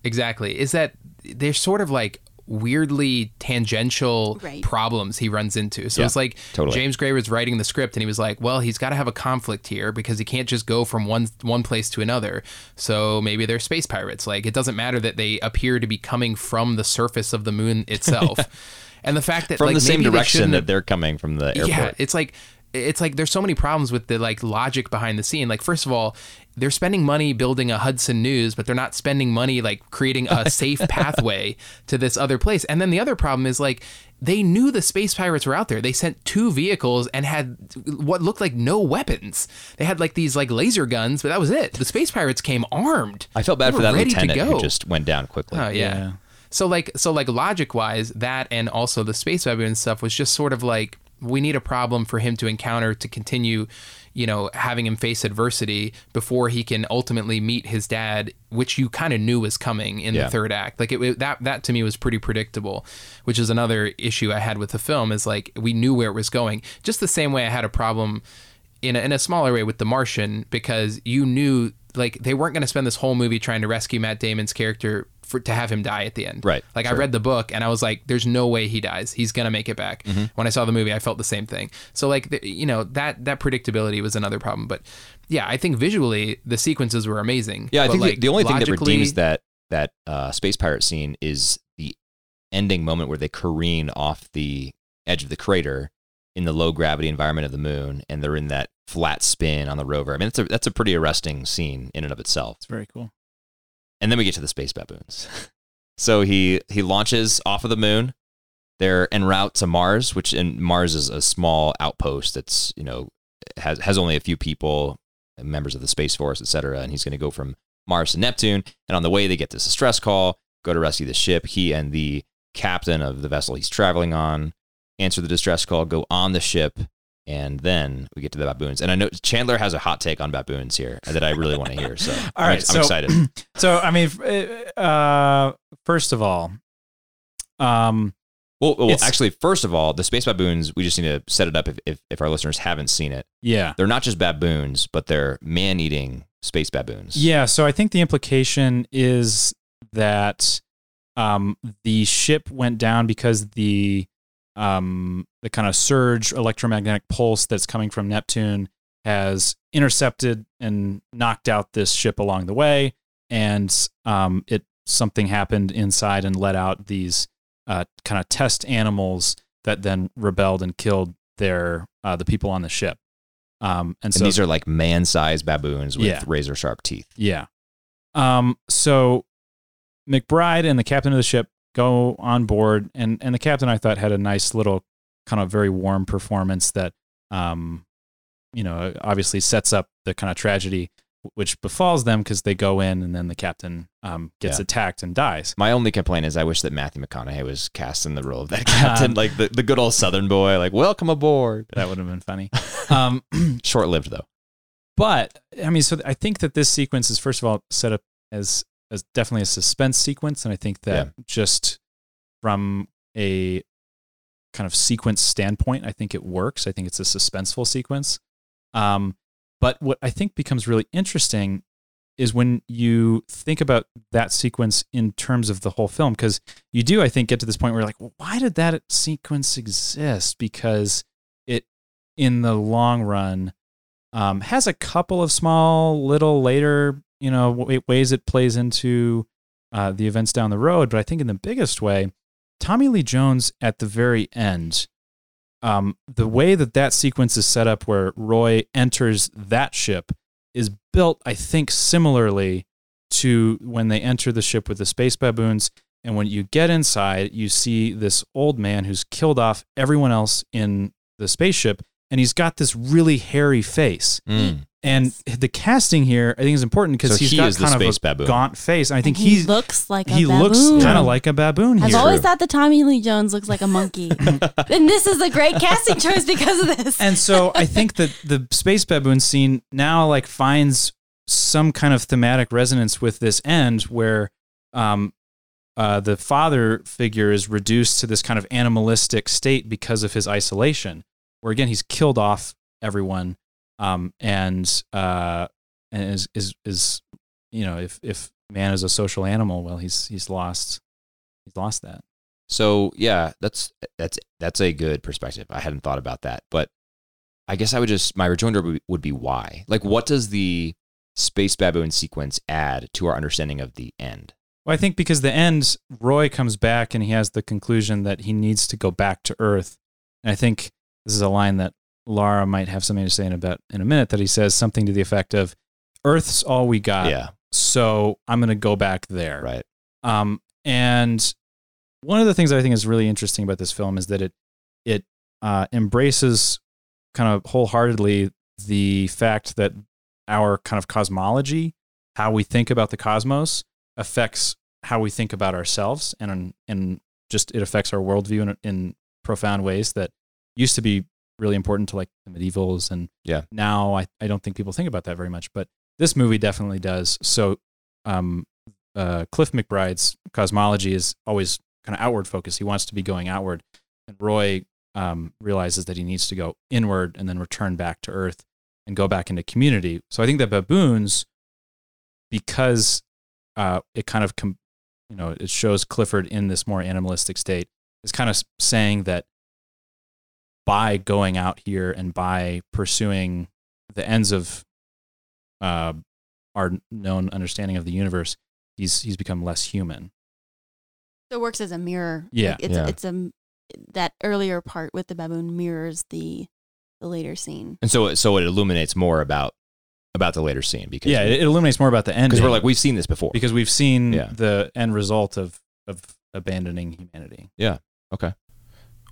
Exactly. Is that they're sort of like weirdly tangential Right. problems he runs into. So Yeah, it's like totally. James Gray was writing the script and he was like, well, he's got to have a conflict here because he can't just go from one one place to another. So maybe they're space pirates. Like it doesn't matter that they appear to be coming from the surface of the moon itself. And the fact that From like, the same maybe they direction shouldn't that they're coming from the airport. yeah, it's like it's like there's so many problems with the like logic behind the scene. Like first of all, they're spending money building a Hudson News, but they're not spending money like creating a safe pathway to this other place. And then the other problem is like they knew the space pirates were out there. They sent two vehicles and had what looked like no weapons. They had like these like laser guns, but that was it. The space pirates came armed. I felt bad for that ready to lieutenant who go. just went down quickly. Oh yeah. Yeah. So like so like logic wise, that and also the space baboon stuff was just sort of like we need a problem for him to encounter to continue, you know, having him face adversity before he can ultimately meet his dad, which you kind of knew was coming in Yeah. the third act. Like it that that to me was pretty predictable, which is another issue I had with the film is like we knew where it was going. Just the same way I had a problem in a, in a smaller way with The Martian because you knew like they weren't going to spend this whole movie trying to rescue Matt Damon's character for to have him die at the end. Right, Like I read the book and I was like, "There's no way he dies. He's going to make it back." Mm-hmm. When I saw the movie, I felt the same thing. So like the, you know that that predictability was another problem. But yeah, I think visually the sequences were amazing. Yeah, I think the- like, the only thing that redeems that that uh, space pirate scene is the ending moment where they careen off the edge of the crater in the low gravity environment of the moon, and they're in that flat spin on the rover. I mean, that's a that's a pretty arresting scene in and of itself. It's very cool. And then we get to the space baboons. so he he launches off of the moon. They're en route to Mars, which and Mars is a small outpost that's you know has has only a few people, members of the space force, et cetera. And he's going to go from Mars to Neptune. And on the way, they get this distress call, go to rescue the ship. He and the captain of the vessel he's traveling on answer the distress call, go on the ship, and then we get to the baboons. And I know Chandler has a hot take on baboons here that I really want to hear. So All I'm, right, I'm so- excited. So I mean, uh, first of all, um, Well, well actually, first of all, the space baboons, we just need to set it up if, if, if our listeners haven't seen it. yeah, They're not just baboons, but they're man eating space baboons. Yeah, so I think the implication is that um, the ship went down because the um, the kind of surge electromagnetic pulse that's coming from Neptune has intercepted and knocked out this ship along the way, and um, it something happened inside and let out these uh, kind of test animals that then rebelled and killed their uh, the people on the ship. Um, and And so these are like man sized baboons with Yeah. razor sharp teeth. yeah. Um, so McBride and the captain of the ship go on board, and and the captain I thought had a nice little kind of very warm performance that, um, you know, obviously sets up the kind of tragedy which befalls them because they go in and then the captain um, gets Yeah. attacked and dies. My only complaint is I wish that Matthew McConaughey was cast in the role of that captain, Um, like the, the good old Southern boy, like, welcome aboard. That would have been funny. Um, Short lived, though. But I mean, so I think that this sequence is first of all set up as as definitely a suspense sequence, and I think that just from a kind of sequence standpoint, I think it works. I think it's a suspenseful sequence. Um, but what I think becomes really interesting is when you think about that sequence in terms of the whole film, because you do, I think, get to this point where you're like, well, why did that sequence exist? Because it, in the long run, um, has a couple of small little later you know ways it plays into uh, the events down the road but i think in the biggest way tommy lee jones at the very end um, the way that that sequence is set up where roy enters that ship is built i think similarly to when they enter the ship with the space baboons. And when you get inside you see this old man who's killed off everyone else in the spaceship and he's got this really hairy face Mm. and the casting here, I think, is important because So he's he got is kind of a baboon. gaunt face. And I think And he he's looks like a he looks kind of like a baboon I've here. always thought that Tommy Lee Jones looks like a monkey. and this is a great casting choice because of this. and so I think that the space baboon scene now like finds some kind of thematic resonance with this end where um, uh, the father figure is reduced to this kind of animalistic state because of his isolation, where again he's killed off everyone, um, and uh, and is is is you know if if man is a social animal, well he's he's lost he's lost that. So yeah, that's that's that's a good perspective. I hadn't thought about that, but I guess I would just my rejoinder would be, would be why. Like, what does the space baboon sequence add to our understanding of the end? Well, I think because the end, Roy comes back and he has the conclusion that he needs to go back to Earth. And I think this is a line that Lara might have something to say in about in a minute. That he says something to the effect of, "Earth's all we got, yeah, so I'm going to go back there." right. Um, and one of the things I think is really interesting about this film is that it it uh, embraces kind of wholeheartedly the fact that our kind of cosmology, how we think about the cosmos, affects how we think about ourselves, and and just it affects our worldview in, in profound ways that used to be really important to like the medievals and Yeah. now I, I don't think people think about that very much but this movie definitely does so um uh, Cliff McBride's cosmology is always kind of outward focused. He wants to be going outward, and Roy um, realizes that he needs to go inward and then return back to Earth and go back into community. So I think that baboons, because uh, it kind of com- you know it shows Clifford in this more animalistic state, is kind of saying that by going out here and by pursuing the ends of uh, our known understanding of the universe, he's he's become less human. So it works as a mirror. Yeah, Like, it's yeah. it's a that earlier part with the baboon mirrors the the later scene. And so so it illuminates more about about the later scene because Yeah, it, it illuminates more about the end because we're like we've seen this before. because we've seen Yeah. the end result of of abandoning humanity. Yeah. Okay.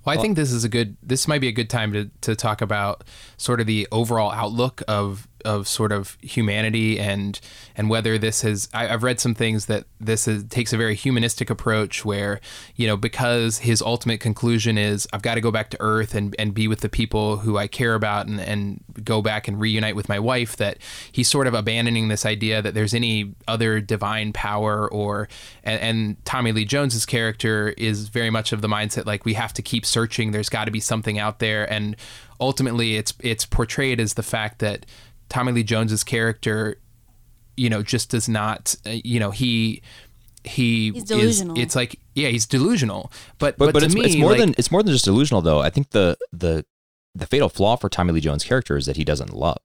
Well, I think this is a good. This might be a good time to to talk about sort of the overall outlook of of sort of humanity and and whether this has. I, I've read some things that this is, takes a very humanistic approach where you know because his ultimate conclusion is I've got to go back to Earth and and be with the people who I care about and and go back and reunite with my wife. That he's sort of abandoning this idea that there's any other divine power or and, and Tommy Lee Jones's character is very much of the mindset like we have to keep searching. There's got to be something out there, and ultimately, it's it's portrayed as the fact that Tommy Lee Jones's character, you know, just does not, uh, you know, he he He's is- it's like yeah, he's delusional, but But but, but, to it's, me, it's more like- than it's more than just delusional though. I think the the the fatal flaw for Tommy Lee Jones' character is that he doesn't love.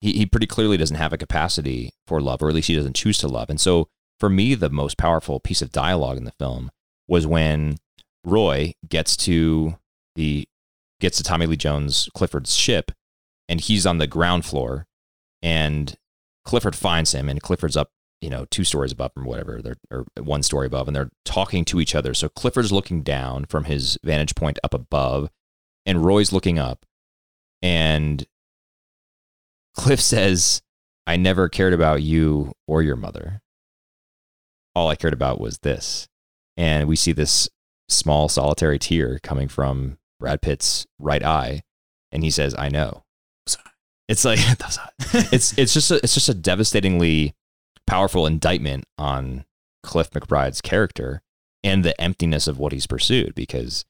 He he pretty clearly doesn't have a capacity for love, or at least he doesn't choose to love. And so for me, the most powerful piece of dialogue in the film was when Roy gets to the gets to Tommy Lee Jones Clifford's ship, and he's on the ground floor, and Clifford finds him, and Clifford's up, you know, two stories above him, whatever, they're or one story above, and they're talking to each other. So Clifford's looking down from his vantage point up above, and Roy's looking up, and Cliff says, "I never cared about you or your mother. All I cared about was this." And we see this small solitary tear coming from Brad Pitt's right eye, and he says, "I know." It's like it's it's just a, it's just a devastatingly powerful indictment on Cliff McBride's character and the emptiness of what he's pursued because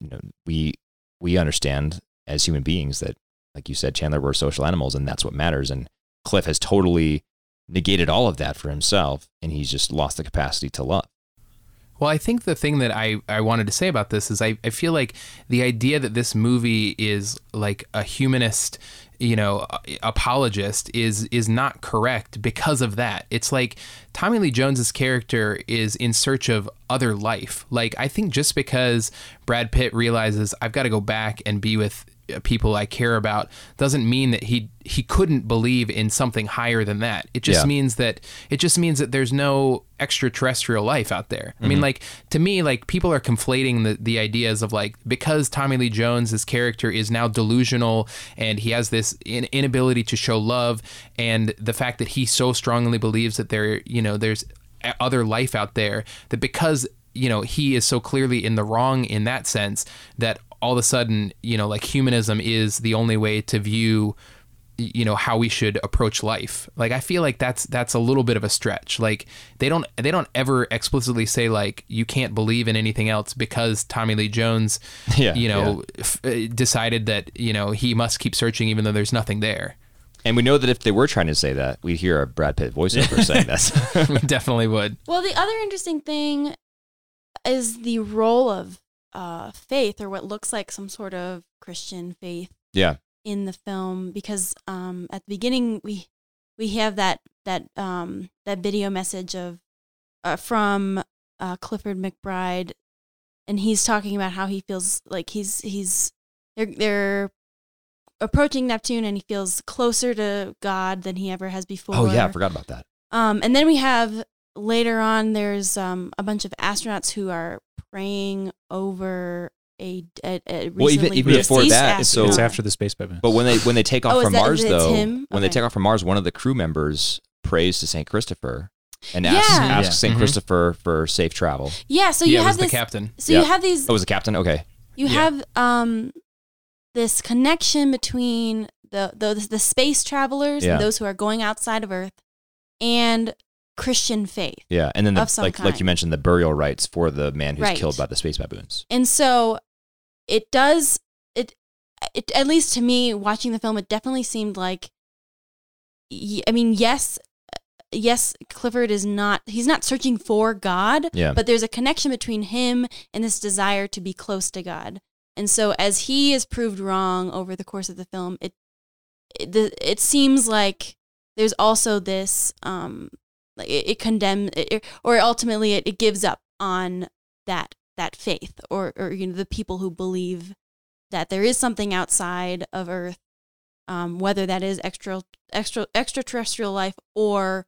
you know we we understand as human beings that like you said Chandler we're social animals and that's what matters and Cliff has totally negated all of that for himself and he's just lost the capacity to love. Well, I think the thing that I, I wanted to say about this is I, I feel like the idea that this movie is like a humanist, you know, apologist is is not correct because of that. It's like Tommy Lee Jones's character is in search of other life. Like I think just because Brad Pitt realizes I've got to go back and be with people I care about doesn't mean that he he couldn't believe in something higher than that. It just Yeah. means that it just means that there's no extraterrestrial life out there. I Mm-hmm. mean, like to me, like people are conflating the the ideas of like because Tommy Lee Jones's character is now delusional and he has this in, inability to show love, and the fact that he so strongly believes that there, you know, there's other life out there that because you know he is so clearly in the wrong in that sense that all of a sudden you know like humanism is the only way to view you know how we should approach life. Like i feel like that's that's a little bit of a stretch. Like they don't they don't ever explicitly say like you can't believe in anything else because tommy lee jones Yeah, you know f- uh, decided that you know he must keep searching even though there's nothing there. And we know that if they were trying to say that, we'd hear a Brad Pitt voiceover saying that. We definitely would. Well, the other interesting thing is the role of uh, faith or what looks like some sort of Christian faith Yeah. in the film because um, at the beginning we we have that that um, that video message of uh, from uh, Clifford McBride, and he's talking about how he feels like he's he's they're they're approaching Neptune and he feels closer to God than he ever has before. Oh yeah, I forgot about that. Um, and then we have later on, there's um, a bunch of astronauts who are praying over a, a, a Well, even- recently even before deceased that, so- It's after the space baby. But when they when they take off Oh, from that- Mars though, Tim? when they take off from Mars, one of the crew members prays to Saint Christopher and Yeah. asks, Yeah. asks Saint Mhm. Christopher for safe travel. yeah, so yeah, you it was have the captain. So Yeah. you have these. Oh, was the captain? Okay. You Yeah. have um, this connection between the the, the space travelers Yeah. and those who are going outside of Earth, and Christian faith. Yeah, and then the, Of some like like you mentioned, the burial rites for the man who's Right. killed by the space baboons. And so it does it, it at least to me watching the film it definitely seemed like I mean yes yes Clifford is not he's not searching for God Yeah. but there's a connection between him and this desire to be close to God. And so as he is proved wrong over the course of the film it it, the, it seems like there's also this um like it, it condemns it, or ultimately it, it gives up on that that faith or or you know the people who believe that there is something outside of earth um whether that is extra extra extraterrestrial life or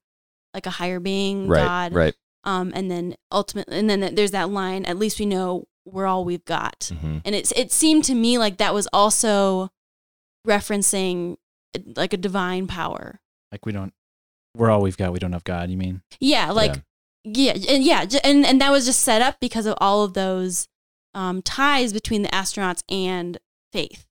like a higher being Right. god Right. um and then ultimately and then there's that line at least we know we're all we've got hmm and it's it seemed to me like that was also referencing like a divine power like we don't, we're all we've got. We don't have God. You mean? yeah like yeah and yeah and and that was just set up because of all of those um ties between the astronauts and faith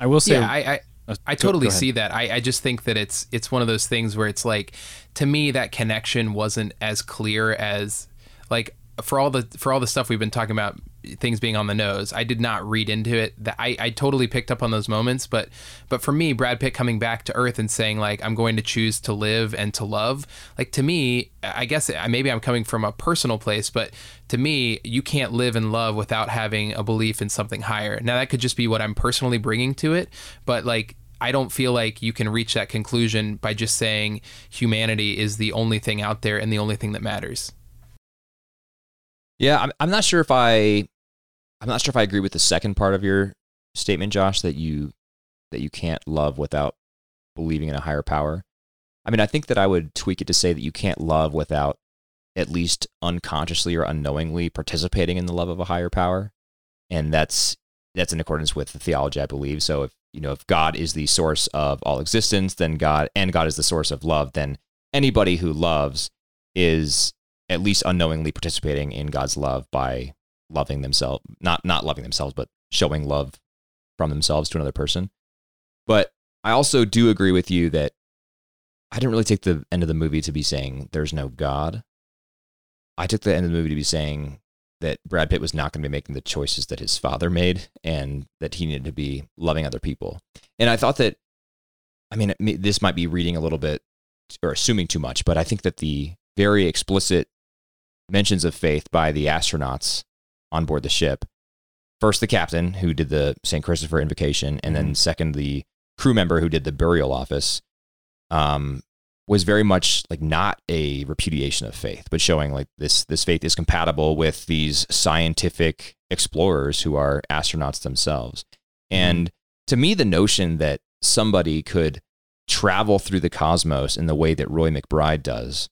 I will say. yeah, I, I uh, I totally see that. I, I just think that it's it's one of those things where it's like to me that connection wasn't as clear as like for all the for all the stuff we've been talking about things being on the nose i did not read into it that I, I totally picked up on those moments but but for me brad pitt coming back to earth and saying like i'm going to choose to live and to love like to me i guess maybe i'm coming from a personal place but to me you can't live and love without having a belief in something higher now that could just be what i'm personally bringing to it but like I don't feel like you can reach that conclusion by just saying humanity is the only thing out there and the only thing that matters. Yeah, I'm, I'm not sure if I, I'm not sure if I agree with the second part of your statement, Josh, that you, that you can't love without believing in a higher power. I mean, I think that I would tweak it to say that you can't love without at least unconsciously or unknowingly participating in the love of a higher power, and that's that's in accordance with the theology I believe. So if you know if God is the source of all existence, then God and God is the source of love, then anybody who loves is at least unknowingly participating in God's love by loving themselves, not not loving themselves, but showing love from themselves to another person. But I also do agree with you that I didn't really take the end of the movie to be saying there's no God. I took the end of the movie to be saying that Brad Pitt was not going to be making the choices that his father made and that he needed to be loving other people. And I thought that, I mean, this might be reading a little bit or assuming too much, but I think that the very explicit mentions of faith by the astronauts on board the ship first the captain who did the St. Christopher invocation, and then second the crew member who did the burial office, um, was very much like not a repudiation of faith, but showing like this this faith is compatible with these scientific explorers who are astronauts themselves. And to me, the notion that somebody could travel through the cosmos in the way that Roy McBride does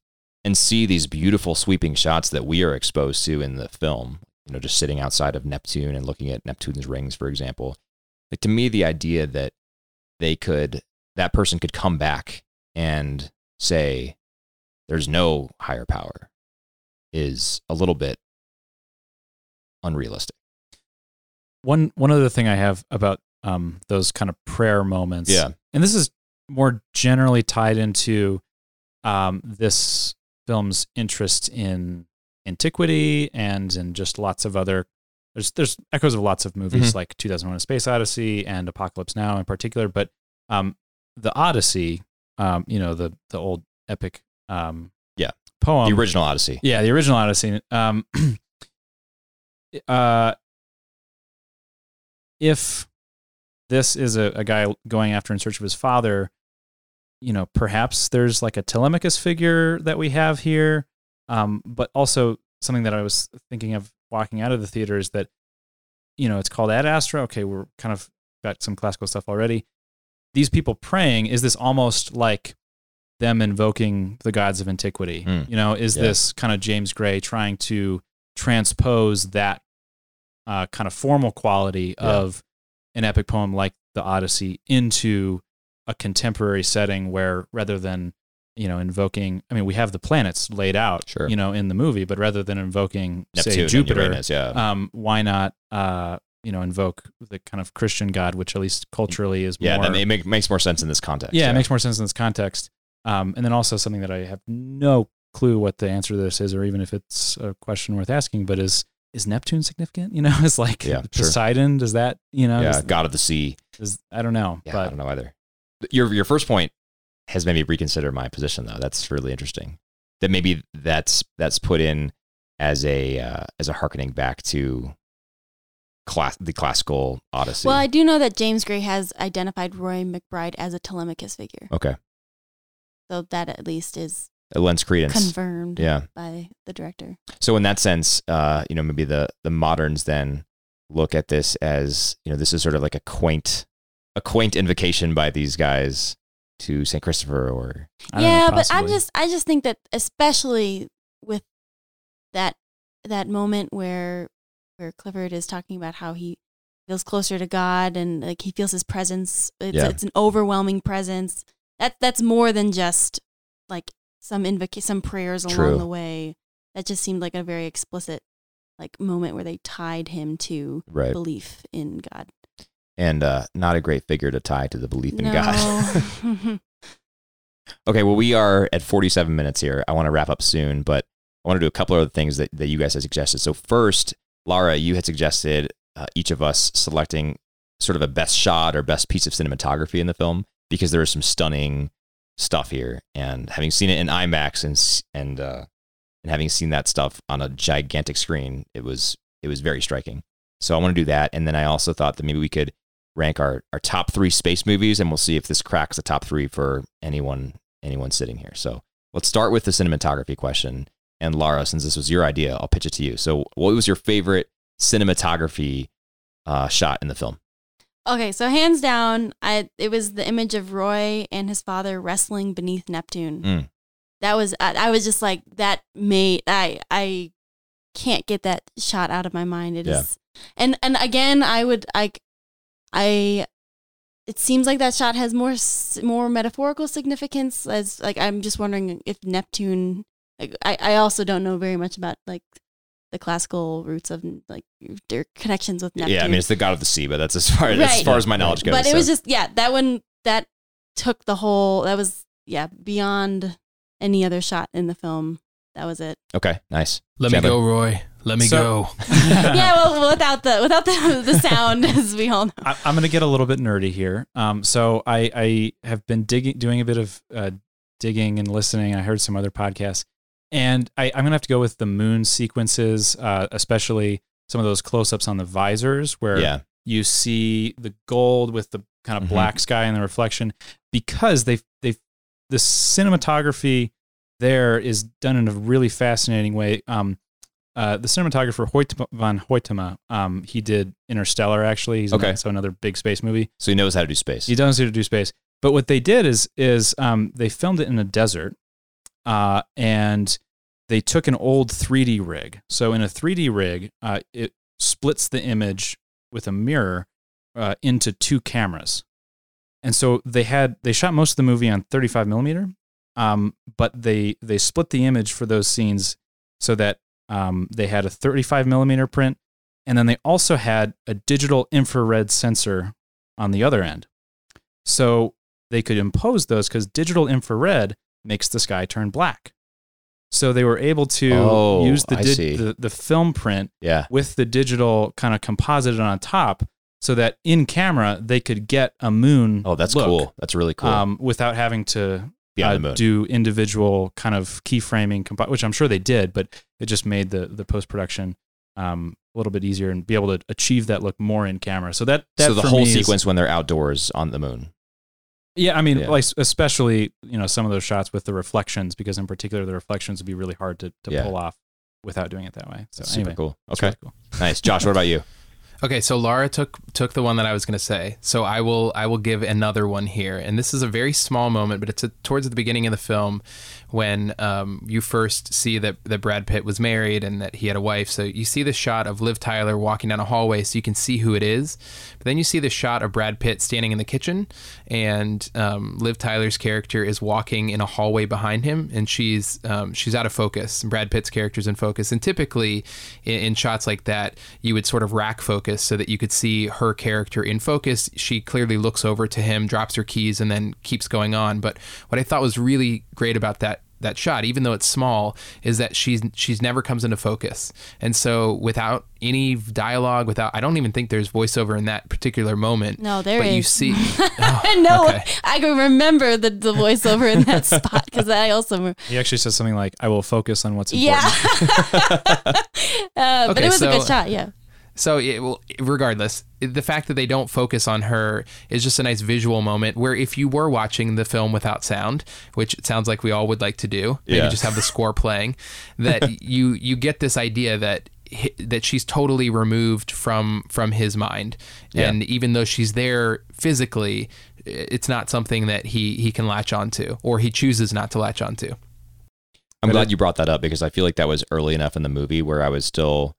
and see these beautiful sweeping shots that we are exposed to in the film, you know, just sitting outside of Neptune and looking at Neptune's rings, for example. Like to me, the idea that they could, that person could come back and say, there's no higher power is a little bit unrealistic. One one other thing I have about um, those kind of prayer moments. Yeah. and this is more generally tied into um, this film's interest in antiquity and in just lots of other. There's there's echoes of lots of movies Mhm. like 2001: A Space Odyssey and Apocalypse Now in particular, but um, the Odyssey, um, you know the the old epic um, Yeah. poem, the original Odyssey. yeah, the original Odyssey. Um, uh, if this is a, a guy going after in search of his father, you know, perhaps there's like a Telemachus figure that we have here. Um, but also something that I was thinking of walking out of the theater is that, you know, it's called Ad Astra. Okay, we're kind of got some classical stuff already. These people praying, is this almost like them invoking the gods of antiquity? Hmm. You know, is Yeah. this kind of James Gray trying to transpose that uh, kind of formal quality Yeah. of an epic poem like the Odyssey into a contemporary setting where rather than you know invoking I mean we have the planets laid out Sure. you know in the movie but rather than invoking Neptune say Jupiter Uranus, yeah. um why not uh you know invoke the kind of Christian god which at least culturally is yeah, more that it make, makes more sense in this context. yeah, it makes more sense in this context. Um, and then also something that I have no clue what the answer to this is, or even if it's a question worth asking, but is is Neptune significant? You know, is like Yeah, sure. Poseidon. Does that you know? yeah, God of the Sea. is- I don't know, Yeah, I don't know either. Your your first point has made me reconsider my position though. That's really interesting. That maybe that's that's put in as a uh, as a harkening back to class the classical Odyssey. Well, I do know that James Gray has identified Roy McBride as a Telemachus figure. okay, So that at least is it lends credence. confirmed yeah. by the director. So in that sense, uh, you know, maybe the the moderns then look at this as you know this is sort of like a quaint a quaint invocation by these guys to Saint Christopher or I don't know, yeah, but I'm just I just think that especially with that that moment where where Clifford is talking about how he feels closer to God and like he feels his presence. It's Yeah. it's an overwhelming presence. That that's more than just like some invoca- some prayers along True. the way. That just seemed like a very explicit like moment where they tied him to right belief in God. And uh, not a great figure to tie to the belief in no. God. Okay, well, we are at 47 minutes here. I want to wrap up soon, but I want to do a couple of other things that, that you guys had suggested. So, first, Lara, you had suggested uh, each of us selecting sort of a best shot or best piece of cinematography in the film because there is some stunning stuff here. And having seen it in IMAX and and uh, and having seen that stuff on a gigantic screen, it was it was very striking. So I want to do that, and then I also thought that maybe we could rank our, our top three space movies, and we'll see if this cracks the top three for anyone anyone sitting here. So let's start with the cinematography question. And Lara, since this was your idea, I'll pitch it to you. So, what was your favorite cinematography uh, shot in the film? Okay, so hands down, I it was the image of Roy and his father wrestling beneath Neptune. Mm. That was I, I was just like that made I I can't get that shot out of my mind. It is, Yeah. and and again I would like I it seems like that shot has more more metaphorical significance as like I'm just wondering if Neptune like, I I also don't know very much about like the classical roots of like their connections with Neptune. Yeah, I mean it's the god of the sea, but that's as far as Right. far as my knowledge goes. But it so- was just yeah, that one that took the whole that was yeah, beyond any other shot in the film. That was it. okay. Nice. Let Chandler? me go, Roy. Let me So- go. yeah, well without the without the the sound as we all know. I, I'm going to get a little bit nerdy here. Um, so I, I have been digging, doing a bit of uh, digging and listening. I heard some other podcasts, and I, I'm going to have to go with the moon sequences, uh, especially some of those close-ups on the visors where Yeah. you see the gold with the kind of Mhm. black sky and the reflection, because they they the cinematography there is done in a really fascinating way. Um, uh, the cinematographer Hoyte van Hoytema, um, he did Interstellar. Actually, he's Okay. that, so another big space movie. So he knows how to do space. He does need to do space, but what they did is is um, they filmed it in a desert, uh, and they took an old 3D rig. So in a 3D rig, uh, it splits the image with a mirror uh, into two cameras, and so they had they shot most of the movie on 35 millimeter, um, but they they split the image for those scenes so that um, they had a 35 millimeter print, and then they also had a digital infrared sensor on the other end. So they could impose those because digital infrared makes the sky turn black. So they were able to Oh, use the, di- the the film print yeah. with the digital kind of composited on top, so that in camera they could get a moon. Oh, that's look, cool. That's really cool. Um, without having to uh, do individual kind of keyframing, compo- which I'm sure they did, but it just made the the post production um, a little bit easier and be able to achieve that look more in camera. So that, that so the whole me is- sequence when they're outdoors on the moon. yeah, I mean, Yeah. like especially you know some of those shots with the reflections, because in particular the reflections would be really hard to, to Yeah. pull off without doing it that way. So That's super cool. Okay, really cool. nice. Josh, what about you? Okay, so Laura took took the one that I was going to say. So I will I will give another one here, and this is a very small moment, but it's a, towards the beginning of the film when um, you first see that that Brad Pitt was married and that he had a wife. So you see the shot of Liv Tyler walking down a hallway, so you can see who it is. But then you see the shot of Brad Pitt standing in the kitchen, and um, Liv Tyler's character is walking in a hallway behind him, and she's um, she's out of focus. Brad Pitt's character's in focus, and typically in, in shots like that, you would sort of rack focus so that you could see her character in focus. She clearly looks over to him, drops her keys, and then keeps going on. But what I thought was really great about that that shot, even though it's small, is that she's she's never comes into focus. And so without any dialogue, without I don't even think there's voiceover in that particular moment. No, there but you is. see no, okay. I can remember the, the voiceover in that spot because I also He actually says something like, "I will focus on what's important." yeah. uh, but it was a good shot. Yeah. So, it, well, regardless, the fact that they don't focus on her is just a nice visual moment. Where if you were watching the film without sound, which it sounds like we all would like to do, maybe Yeah. just have the score playing, that you you get this idea that that she's totally removed from from his mind, Yeah. and even though she's there physically, it's not something that he he can latch onto, or he chooses not to latch onto. I'm But glad it- you brought that up because I feel like that was early enough in the movie where I was still.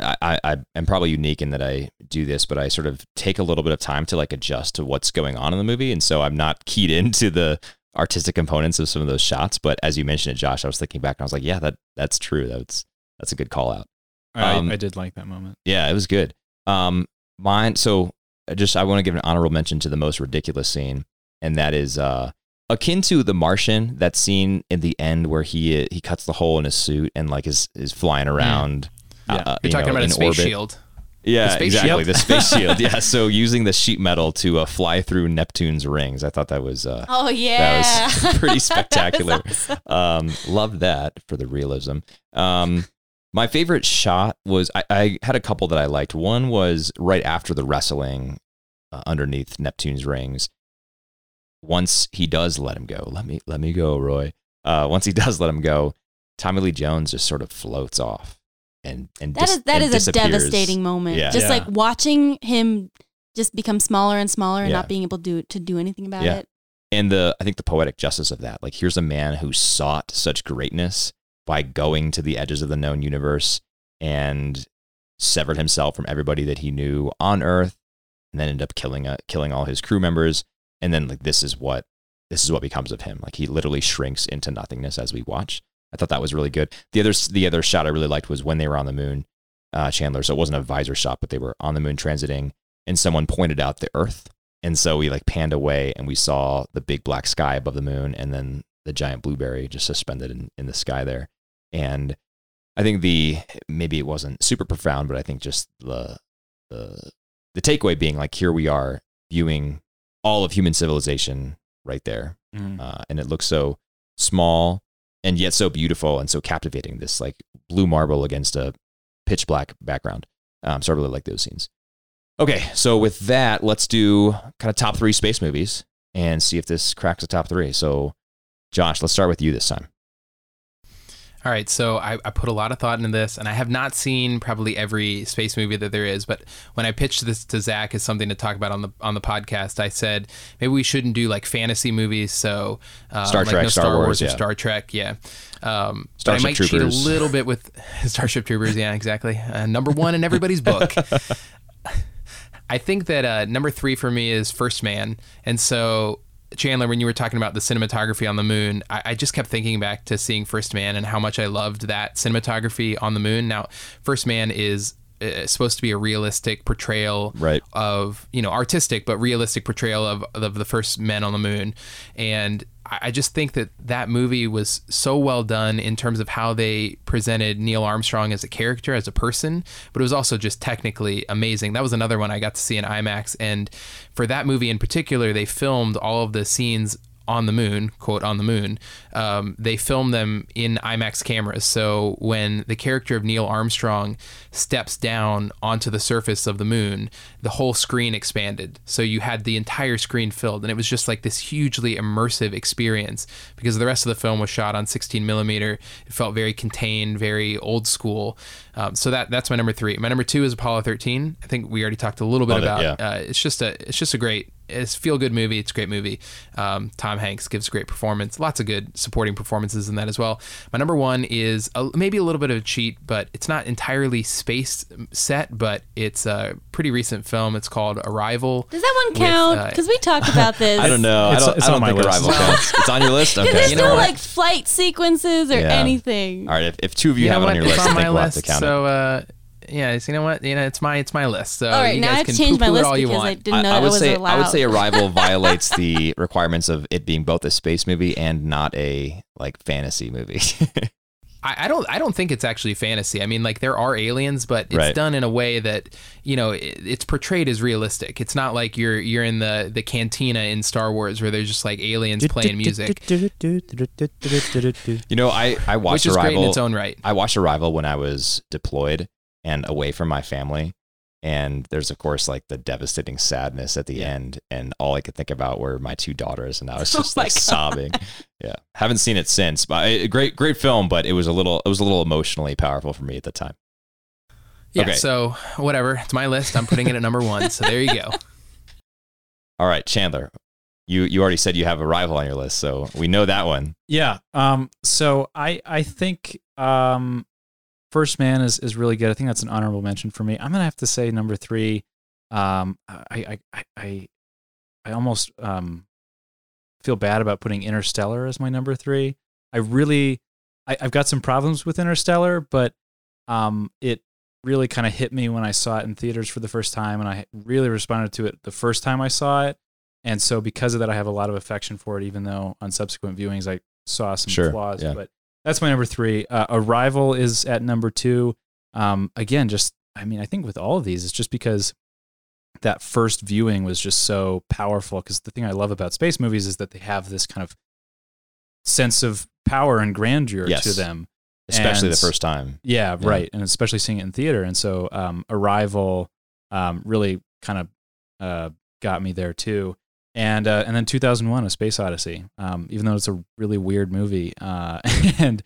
I, I, I am probably unique in that I do this, but I sort of take a little bit of time to like adjust to what's going on in the movie, and so I'm not keyed into the artistic components of some of those shots. But as you mentioned it, Josh, I was thinking back and I was like, yeah, that that's true. That's that's a good call out. I, Um, I did like that moment. Yeah, it was good. Um, mine. So I just I want to give an honorable mention to the most ridiculous scene, and that is uh akin to The Martian. That scene in the end where he he cuts the hole in his suit and like is is flying around. Yeah. uh, You're you talking know, about a space orbit. shield. Yeah, The space exactly. shield. The space shield. Yeah. So using the sheet metal to uh, fly through Neptune's rings, I thought that was uh, Oh yeah. that was pretty That was spectacular. awesome. um, loved that for the realism. Um, my favorite shot was I, I had a couple that I liked. One was right after the wrestling uh, underneath Neptune's rings. Once he does let him go, let me let me go, Roy. Uh, once he does let him go, Tommy Lee Jones just sort of floats off and and That dis- is that and is a devastating moment. Yeah. Just Yeah. like watching him just become smaller and smaller and Yeah. not being able to do to do anything about Yeah. it. and the I think the poetic justice of that. Like here's a man who sought such greatness by going to the edges of the known universe and severed himself from everybody that he knew on Earth, and then ended up killing uh, killing all his crew members. And then like this is what this is what becomes of him. Like he literally shrinks into nothingness as we watch. I thought that was really good. The other the other shot I really liked was when they were on the moon, uh, Chandler. So it wasn't a visor shot, but they were on the moon transiting, and someone pointed out the Earth, and so we like panned away and we saw the big black sky above the moon, and then the giant blueberry just suspended in, in the sky there. And I think the maybe it wasn't super profound, but I think just the the the takeaway being like here we are viewing all of human civilization right there, Mhm. uh, and it looks so small and yet so beautiful and so captivating. This like blue marble against a pitch black background. Um, so I really like those scenes. Okay, so with that, let's do kind of top three space movies and see if this cracks the top three. So, Josh, let's start with you this time. All right, so I, I put a lot of thought into this, and I have not seen probably every space movie that there is. But when I pitched this to Zach as something to talk about on the on the podcast, I said maybe we shouldn't do like fantasy movies. So um, Star like Trek, no Star Star, Wars, Wars, or yeah. Star Trek, yeah. Um, Starship I might cheat a little bit with Starship Troopers, yeah, exactly. Uh, number one in everybody's book. I think that uh, number three for me is First Man, and so Chandler, when you were talking about the cinematography on the moon, I, I just kept thinking back to seeing First Man and how much I loved that cinematography on the moon. Now, First Man is uh, supposed to be a realistic portrayal Right. of you know artistic but realistic portrayal of of the first men on the moon, and I just think that that movie was so well done in terms of how they presented Neil Armstrong as a character, as a person, but it was also just technically amazing. That was another one I got to see in IMAX, and for that movie in particular, they filmed all of the scenes on the moon, quote on the moon, um, they filmed them in IMAX cameras. So when the character of Neil Armstrong steps down onto the surface of the moon, the whole screen expanded. So you had the entire screen filled, and it was just like this hugely immersive experience because the rest of the film was shot on 16 millimeter. It felt very contained, very old school. Um, so that that's my number three. My number two is Apollo 13. I think we already talked a little bit Love it, about. yeah. Uh, it's just a it's just a great it's feel good movie. It's a great movie. Um, Tom Hanks gives a great performance. Lots of good supporting performances in that as well. My number one is a, maybe a little bit of a cheat, but it's not entirely space set, but it's a pretty recent film. It's called Arrival. Does that one With, count? uh, Because we talked about this. I don't know. It's- I don't, it's I don't my think list. Arrival counts. It's on your list? Okay. there's You know no what? like flight sequences or Yeah. anything. All right. If, if two of you, You have it on your list, I think my we'll list. have to count it. Uh, yeah, you know what? You know, it's my it's my list. So All right, you now guys I have can to change my poo-poo it list all you because I want. didn't know I, I would was say allowed. I would say Arrival violates the requirements of it being both a space movie and not a like fantasy movie. I, I don't I don't think it's actually fantasy. I mean, like there are aliens, but it's Right. done in a way that you know it, it's portrayed as realistic. It's not like you're you're in the the cantina in Star Wars where there's just like aliens playing music, you know, I I watched which is great in Arrival. its own right. I watched Arrival when I was deployed and away from my family. And there's of course like the devastating sadness at the end, and all I could think about were my two daughters, and I was Oh just my like God. sobbing. Yeah, haven't seen it since, but a great great film, but it was a little it was a little emotionally powerful for me at the time. Yeah. okay. So whatever, it's my list. I'm putting it at number one. So there you go. All right, Chandler, you you already said you have Arrival on your list, so we know that one. Yeah. Um. So I I think um, First Man is is really good. I think that's an honorable mention for me. I'm gonna have to say number three. Um. I I I I, almost um feel bad about putting Interstellar as my number three. I really I, I've got some problems with Interstellar, but um it really kind of hit me when I saw it in theaters for the first time, and I really responded to it the first time I saw it. And so, because of that, I have a lot of affection for it, even though on subsequent viewings I saw some Sure, flaws. yeah. But that's my number three. Uh, Arrival is at number two. Um, again, just I mean, I think with all of these, it's just because that first viewing was just so powerful. Because the thing I love about space movies is that they have this kind of sense of power and grandeur Yes. to them. Especially And- the first time. Yeah, Yeah. right. And especially seeing it in theater. And so um, Arrival um, really kind of uh, got me there too. And uh, and then 2001: A Space Odyssey. Um, even though it's a really weird movie uh, and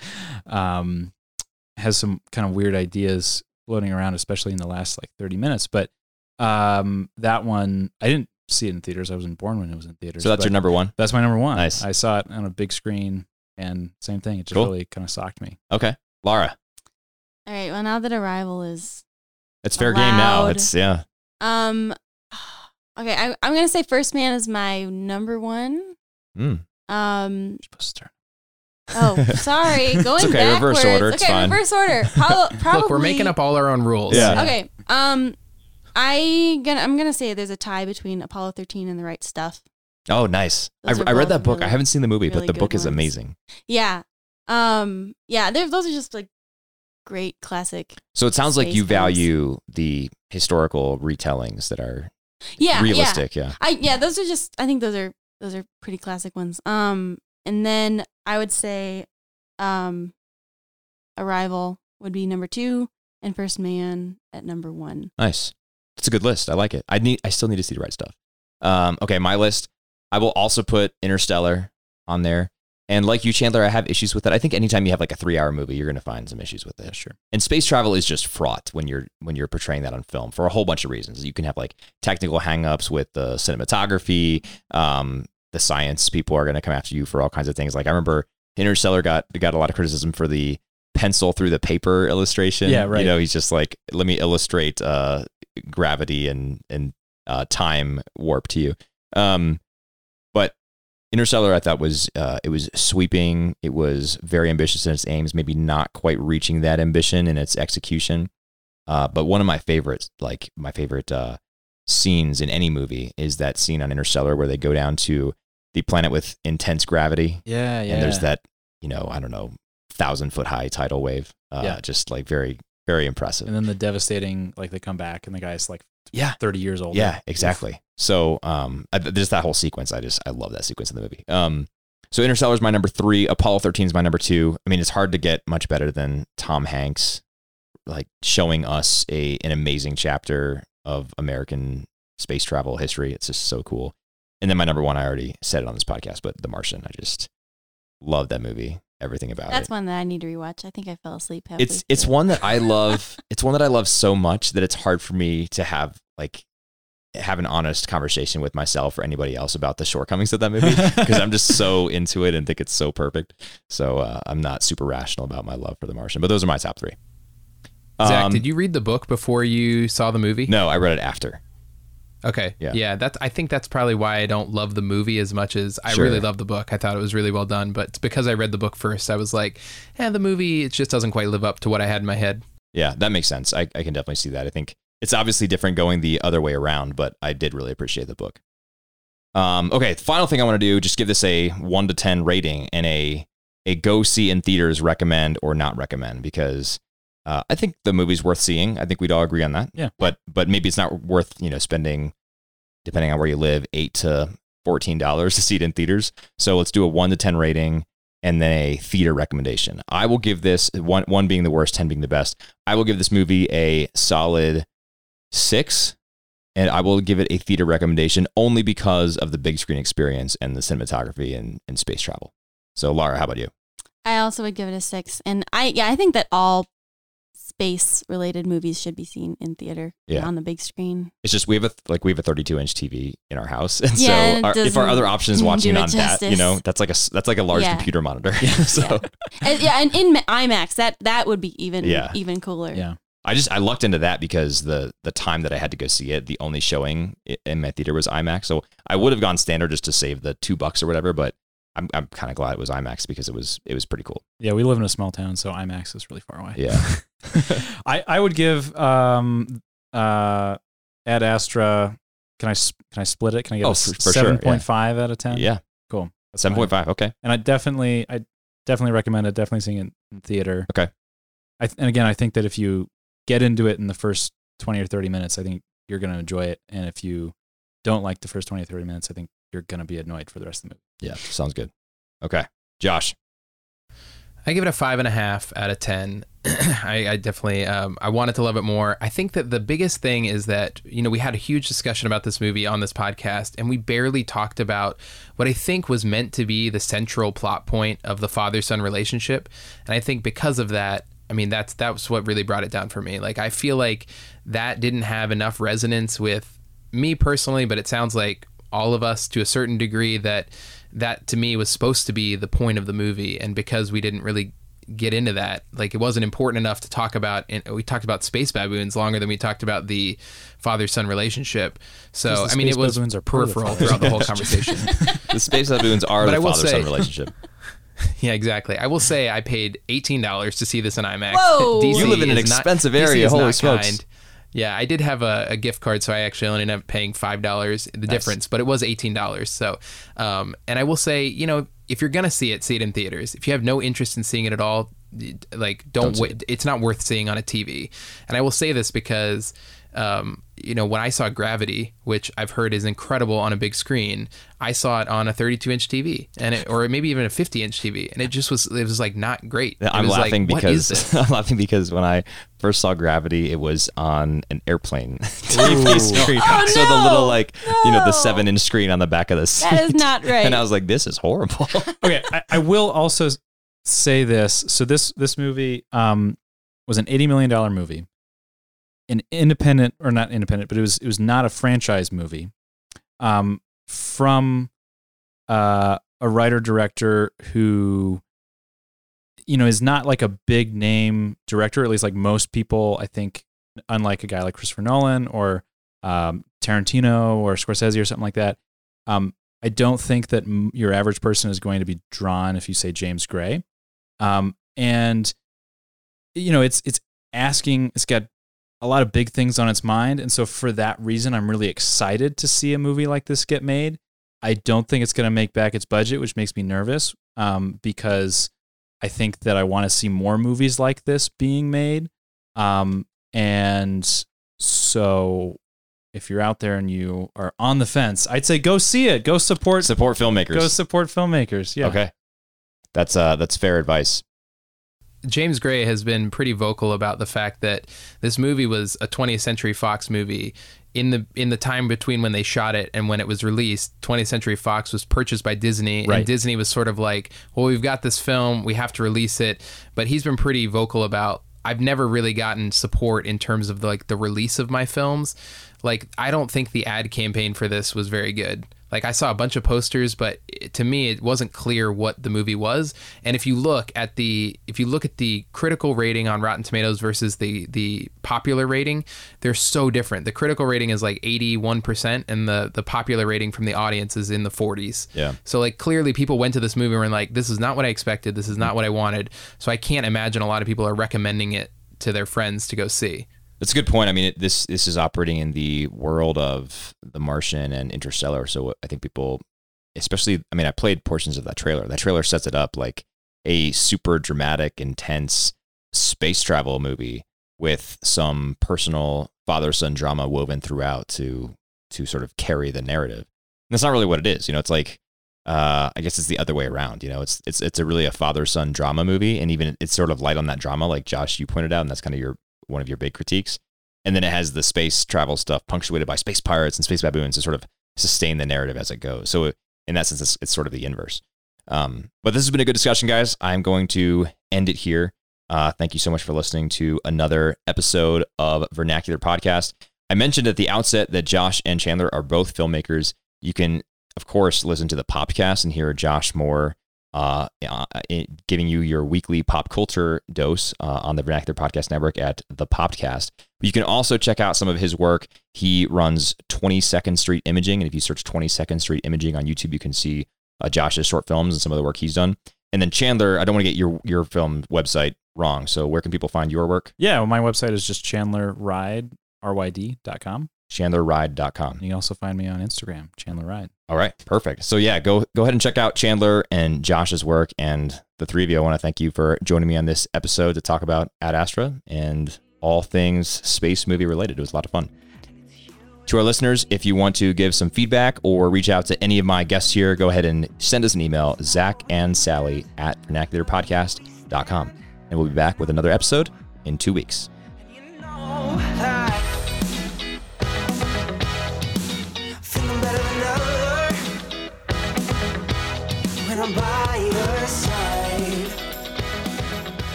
um, has some kind of weird ideas floating around, especially in the last like 30 minutes. But um, that one, I didn't see it in theaters. I wasn't born when it was in theaters. So that's your number one. That's my number one. Nice. I saw it on a big screen, and same thing. It just Cool. really kind of socked me. Okay, Laura, All right. Well, now that Arrival is it's fair game now. It's yeah. um, okay, I, I'm gonna say First Man is my number one. Mm. Um, You're supposed to start. oh, sorry, going okay, reverse order, it's okay, fine. reverse order. Prob- probably. Look, we're making up all our own rules. Yeah. Okay. Um, I gonna I'm gonna say there's a tie between Apollo 13 and The Right Stuff. Oh, nice. I, I read that book. I haven't seen the movie, really but the good book is amazing. Yeah. Um. Yeah. Those are just like great classic. So it sounds like you films. value the historical retellings that are Yeah. realistic. Yeah. Yeah. I yeah. Those are just. I think those are those are pretty classic ones. Um. And then I would say, um, Arrival would be number two, and First Man at number one. Nice. That's a good list. I like it. I need. I still need to see the right stuff. Um, okay, my list. I will also put Interstellar on there. And like you, Chandler, I have issues with it. I think anytime you have like a three-hour movie, you're going to find some issues with it. sure. And space travel is just fraught when you're when you're portraying that on film for a whole bunch of reasons. You can have like technical hangups with the cinematography. Um, the science people are going to come after you for all kinds of things. Like I remember Interstellar got got a lot of criticism for the pencil through the paper illustration. Yeah, right. You know, he's just like, let me illustrate uh, gravity and and uh, time warp to you. Um, Interstellar, I thought was uh, it was sweeping. It was very ambitious in its aims, maybe not quite reaching that ambition in its execution. Uh, but one of my favorites, like my favorite uh, scenes in any movie, is that scene on Interstellar where they go down to the planet with intense gravity, Yeah, yeah. and there's that you know I don't know thousand foot high tidal wave. Uh, Yeah. just like very very impressive. and then the devastating, like they come back and the guy's like yeah 30 years old. Yeah, exactly. So, um, I, just that whole sequence, I just I love that sequence in the movie. Um, so Interstellar is my number three. Apollo 13 is my number two. I mean, it's hard to get much better than Tom Hanks, like showing us a an amazing chapter of American space travel history. It's just so cool. And then my number one, I already said it on this podcast, but The Martian. I just love that movie. Everything about That's it. That's one that I need to rewatch. I think I fell asleep halfway. It's it's through. one that I love. it's one that I love so much that it's hard for me to have like have an honest conversation with myself or anybody else about the shortcomings of that movie because I'm just so into it and think it's so perfect. So uh, I'm not super rational about my love for The Martian, but those are my top three. Zach, Um, did you read the book before you saw the movie? No, I read it after. Okay. Yeah. Yeah. That's. I think that's probably why I don't love the movie as much as I Sure. really love the book. I thought it was really well done, but it's because I read the book first. I was like, yeah, the movie it just doesn't quite live up to what I had in my head. Yeah, that makes sense. I, I can definitely see that. I think it's obviously different going the other way around, but I did really appreciate the book. Um, okay, final thing I want to do, just give this a one to ten rating and a a go see in theaters recommend or not recommend because uh, I think the movie's worth seeing. I think we'd all agree on that. Yeah. But but maybe it's not worth you know spending, depending on where you live, eight to fourteen dollars to see it in theaters. So let's do a one to ten rating and then a theater recommendation. I will give this one one being the worst, ten being the best. I will give this movie a solid six, and I will give it a theater recommendation only because of the big screen experience and the cinematography and, and space travel. So, Laura, how about you? I also would give it a six. And I yeah, I think that all space related movies should be seen in theater Yeah. on the big screen. It's just we have a like we have a 32 inch TV in our house, and Yeah, so our, if our other option is watching it on that, you know, that's like a that's like a large Yeah. computer monitor. so Yeah. And, yeah, and in IMAX, that that would be even Yeah. even cooler. Yeah. I just I lucked into that because the the time that I had to go see it, the only showing in my theater was IMAX. So I would have gone standard just to save the two bucks or whatever, but I'm I'm kind of glad it was IMAX because it was it was pretty cool. Yeah, we live in a small town, so IMAX is really far away. Yeah. I, I would give um uh Ad Astra. Can I can I split it? Can I get Oh, a for- for sure, seven point five out of ten? yeah. cool. That's Seven point five. Okay. And I definitely I definitely recommend it. Definitely seeing it in theater. Okay. I th- and again, I think that if you get into it in the first twenty or thirty minutes, I think you're going to enjoy it. And if you don't like the first 20 or 30 minutes, I think you're going to be annoyed for the rest of the movie. Yeah. Sounds good. Okay. Josh. I give it a five and a half out of ten. I, I definitely um, I wanted to love it more. I think that the biggest thing is that you know we had a huge discussion about this movie on this podcast, and we barely talked about what I think was meant to be the central plot point of the father son relationship. And I think because of that, I mean that's that was what really brought it down for me. Like I feel like that didn't have enough resonance with me personally, but it sounds like all of us to a certain degree that that to me was supposed to be the point of the movie and because we didn't really get into that like it wasn't important enough to talk about and we talked about space baboons longer than we talked about the father son relationship so i mean it was baboons are part of the peripheral throughout the whole conversation The space baboons are But the father son say- relationship. yeah exactly i will say i paid $18 to see this in imax Whoa! You live in an is not- expensive DC area, is holy smokes. kind. Yeah, I did have a, a gift card, so I actually only ended up paying five dollars the difference, but it was eighteen dollars. So, um, and I will say, you know, if you're gonna see it, see it in theaters. If you have no interest in seeing it at all, like don't, Don't wait. It's not worth seeing on a TV. And I will say this because, um, you know, when I saw Gravity, which I've heard is incredible on a big screen, I saw it on a 32 inch TV, and it, or maybe even a 50 inch TV, and it just was it was like not great. It I'm was like, laughing what is because? I'm laughing because when I first saw Gravity, it was on an airplane TV screen. Oh, so the little no. like you know the seven inch screen on the back of the seat. That is not right. And I was like, this is horrible. okay, I, I will also say this. So this this movie um, was an eighty million dollar movie, an independent or not independent, but it was it was not a franchise movie, um, from uh, a writer director who, you know, is not like a big name director. At least like most people, I think, unlike a guy like Christopher Nolan or um, Tarantino or Scorsese or something like that. Um, I don't think that m- your average person is going to be drawn if you say James Gray. Um, and you know, it's it's asking. It's got a lot of big things on its mind, and so for that reason, I'm really excited to see a movie like this get made. I don't think it's going to make back its budget, which makes me nervous um, because I think that I want to see more movies like this being made. Um, and so if you're out there and you are on the fence, I'd say go see it. Go support. Support filmmakers. Go support filmmakers. Yeah. Okay. That's uh that's fair advice. James Gray has been pretty vocal about the fact that this movie was a 20th Century Fox movie. In the in the time between when they shot it and when it was released, 20th Century Fox was purchased by Disney, Right. and Disney was sort of like, "Well, we've got this film, we have to release it." But he's been pretty vocal about. I've never really gotten support in terms of like the release of my films. Like, I don't think the ad campaign for this was very good. Like I saw a bunch of posters, but it- to me it wasn't clear what the movie was. And if you look at the if you look at the critical rating on Rotten Tomatoes versus the the popular rating, they're so different. The critical rating is like 81% and the the popular rating from the audience is in the 40s. Yeah. So like clearly people went to this movie and were like this is not what I expected. This is not mm. what I wanted. So I can't imagine a lot of people are recommending it to their friends to go see. That's a good point. I mean, it, this this is operating in the world of The Martian and Interstellar, so I think people, especially, I mean, I played portions of that trailer. That trailer sets it up like a super dramatic, intense space travel movie with some personal father son drama woven throughout to to sort of carry the narrative. And that's not really what it is. You know, it's like uh, I guess it's the other way around. You know, it's it's it's a really a father son drama movie, and even it's sort of light on that drama, like Josh you pointed out, and that's kind of your one of your big critiques. And then it has the space travel stuff punctuated by space pirates and space baboons to sort of sustain the narrative as it goes. So in that sense, it's, it's sort of the inverse. Um, but this has been a good discussion, guys. I'm going to end it here. Uh, thank you so much for listening to another episode of Vernacular Podcast. I mentioned at the outset that Josh and Chandler are both filmmakers. You can, of course, listen to the podcast and hear Josh Moore uh, uh, giving you your weekly pop culture dose uh, on the Vernacular Podcast Network at the Popcast. You can also check out some of his work. He runs 22nd Street Imaging, and if you search 22nd Street Imaging on YouTube, you can see uh, Josh's short films and some of the work he's done. And then Chandler, I don't want to get your your film website wrong. So where can people find your work? Yeah. Well, my website is just chandlerride, ryd.com. ChandlerRide.com. You can also find me on Instagram, Chandler Ride. All right, perfect. So yeah, go go ahead and check out Chandler and Josh's work, and the three of you. I want to thank you for joining me on this episode to talk about Ad Astra and all things space movie related. It was a lot of fun. To our listeners, if you want to give some feedback or reach out to any of my guests here, go ahead and send us an email, Zach and Sally at vernacularpodcast.com. And we'll be back with another episode in two weeks.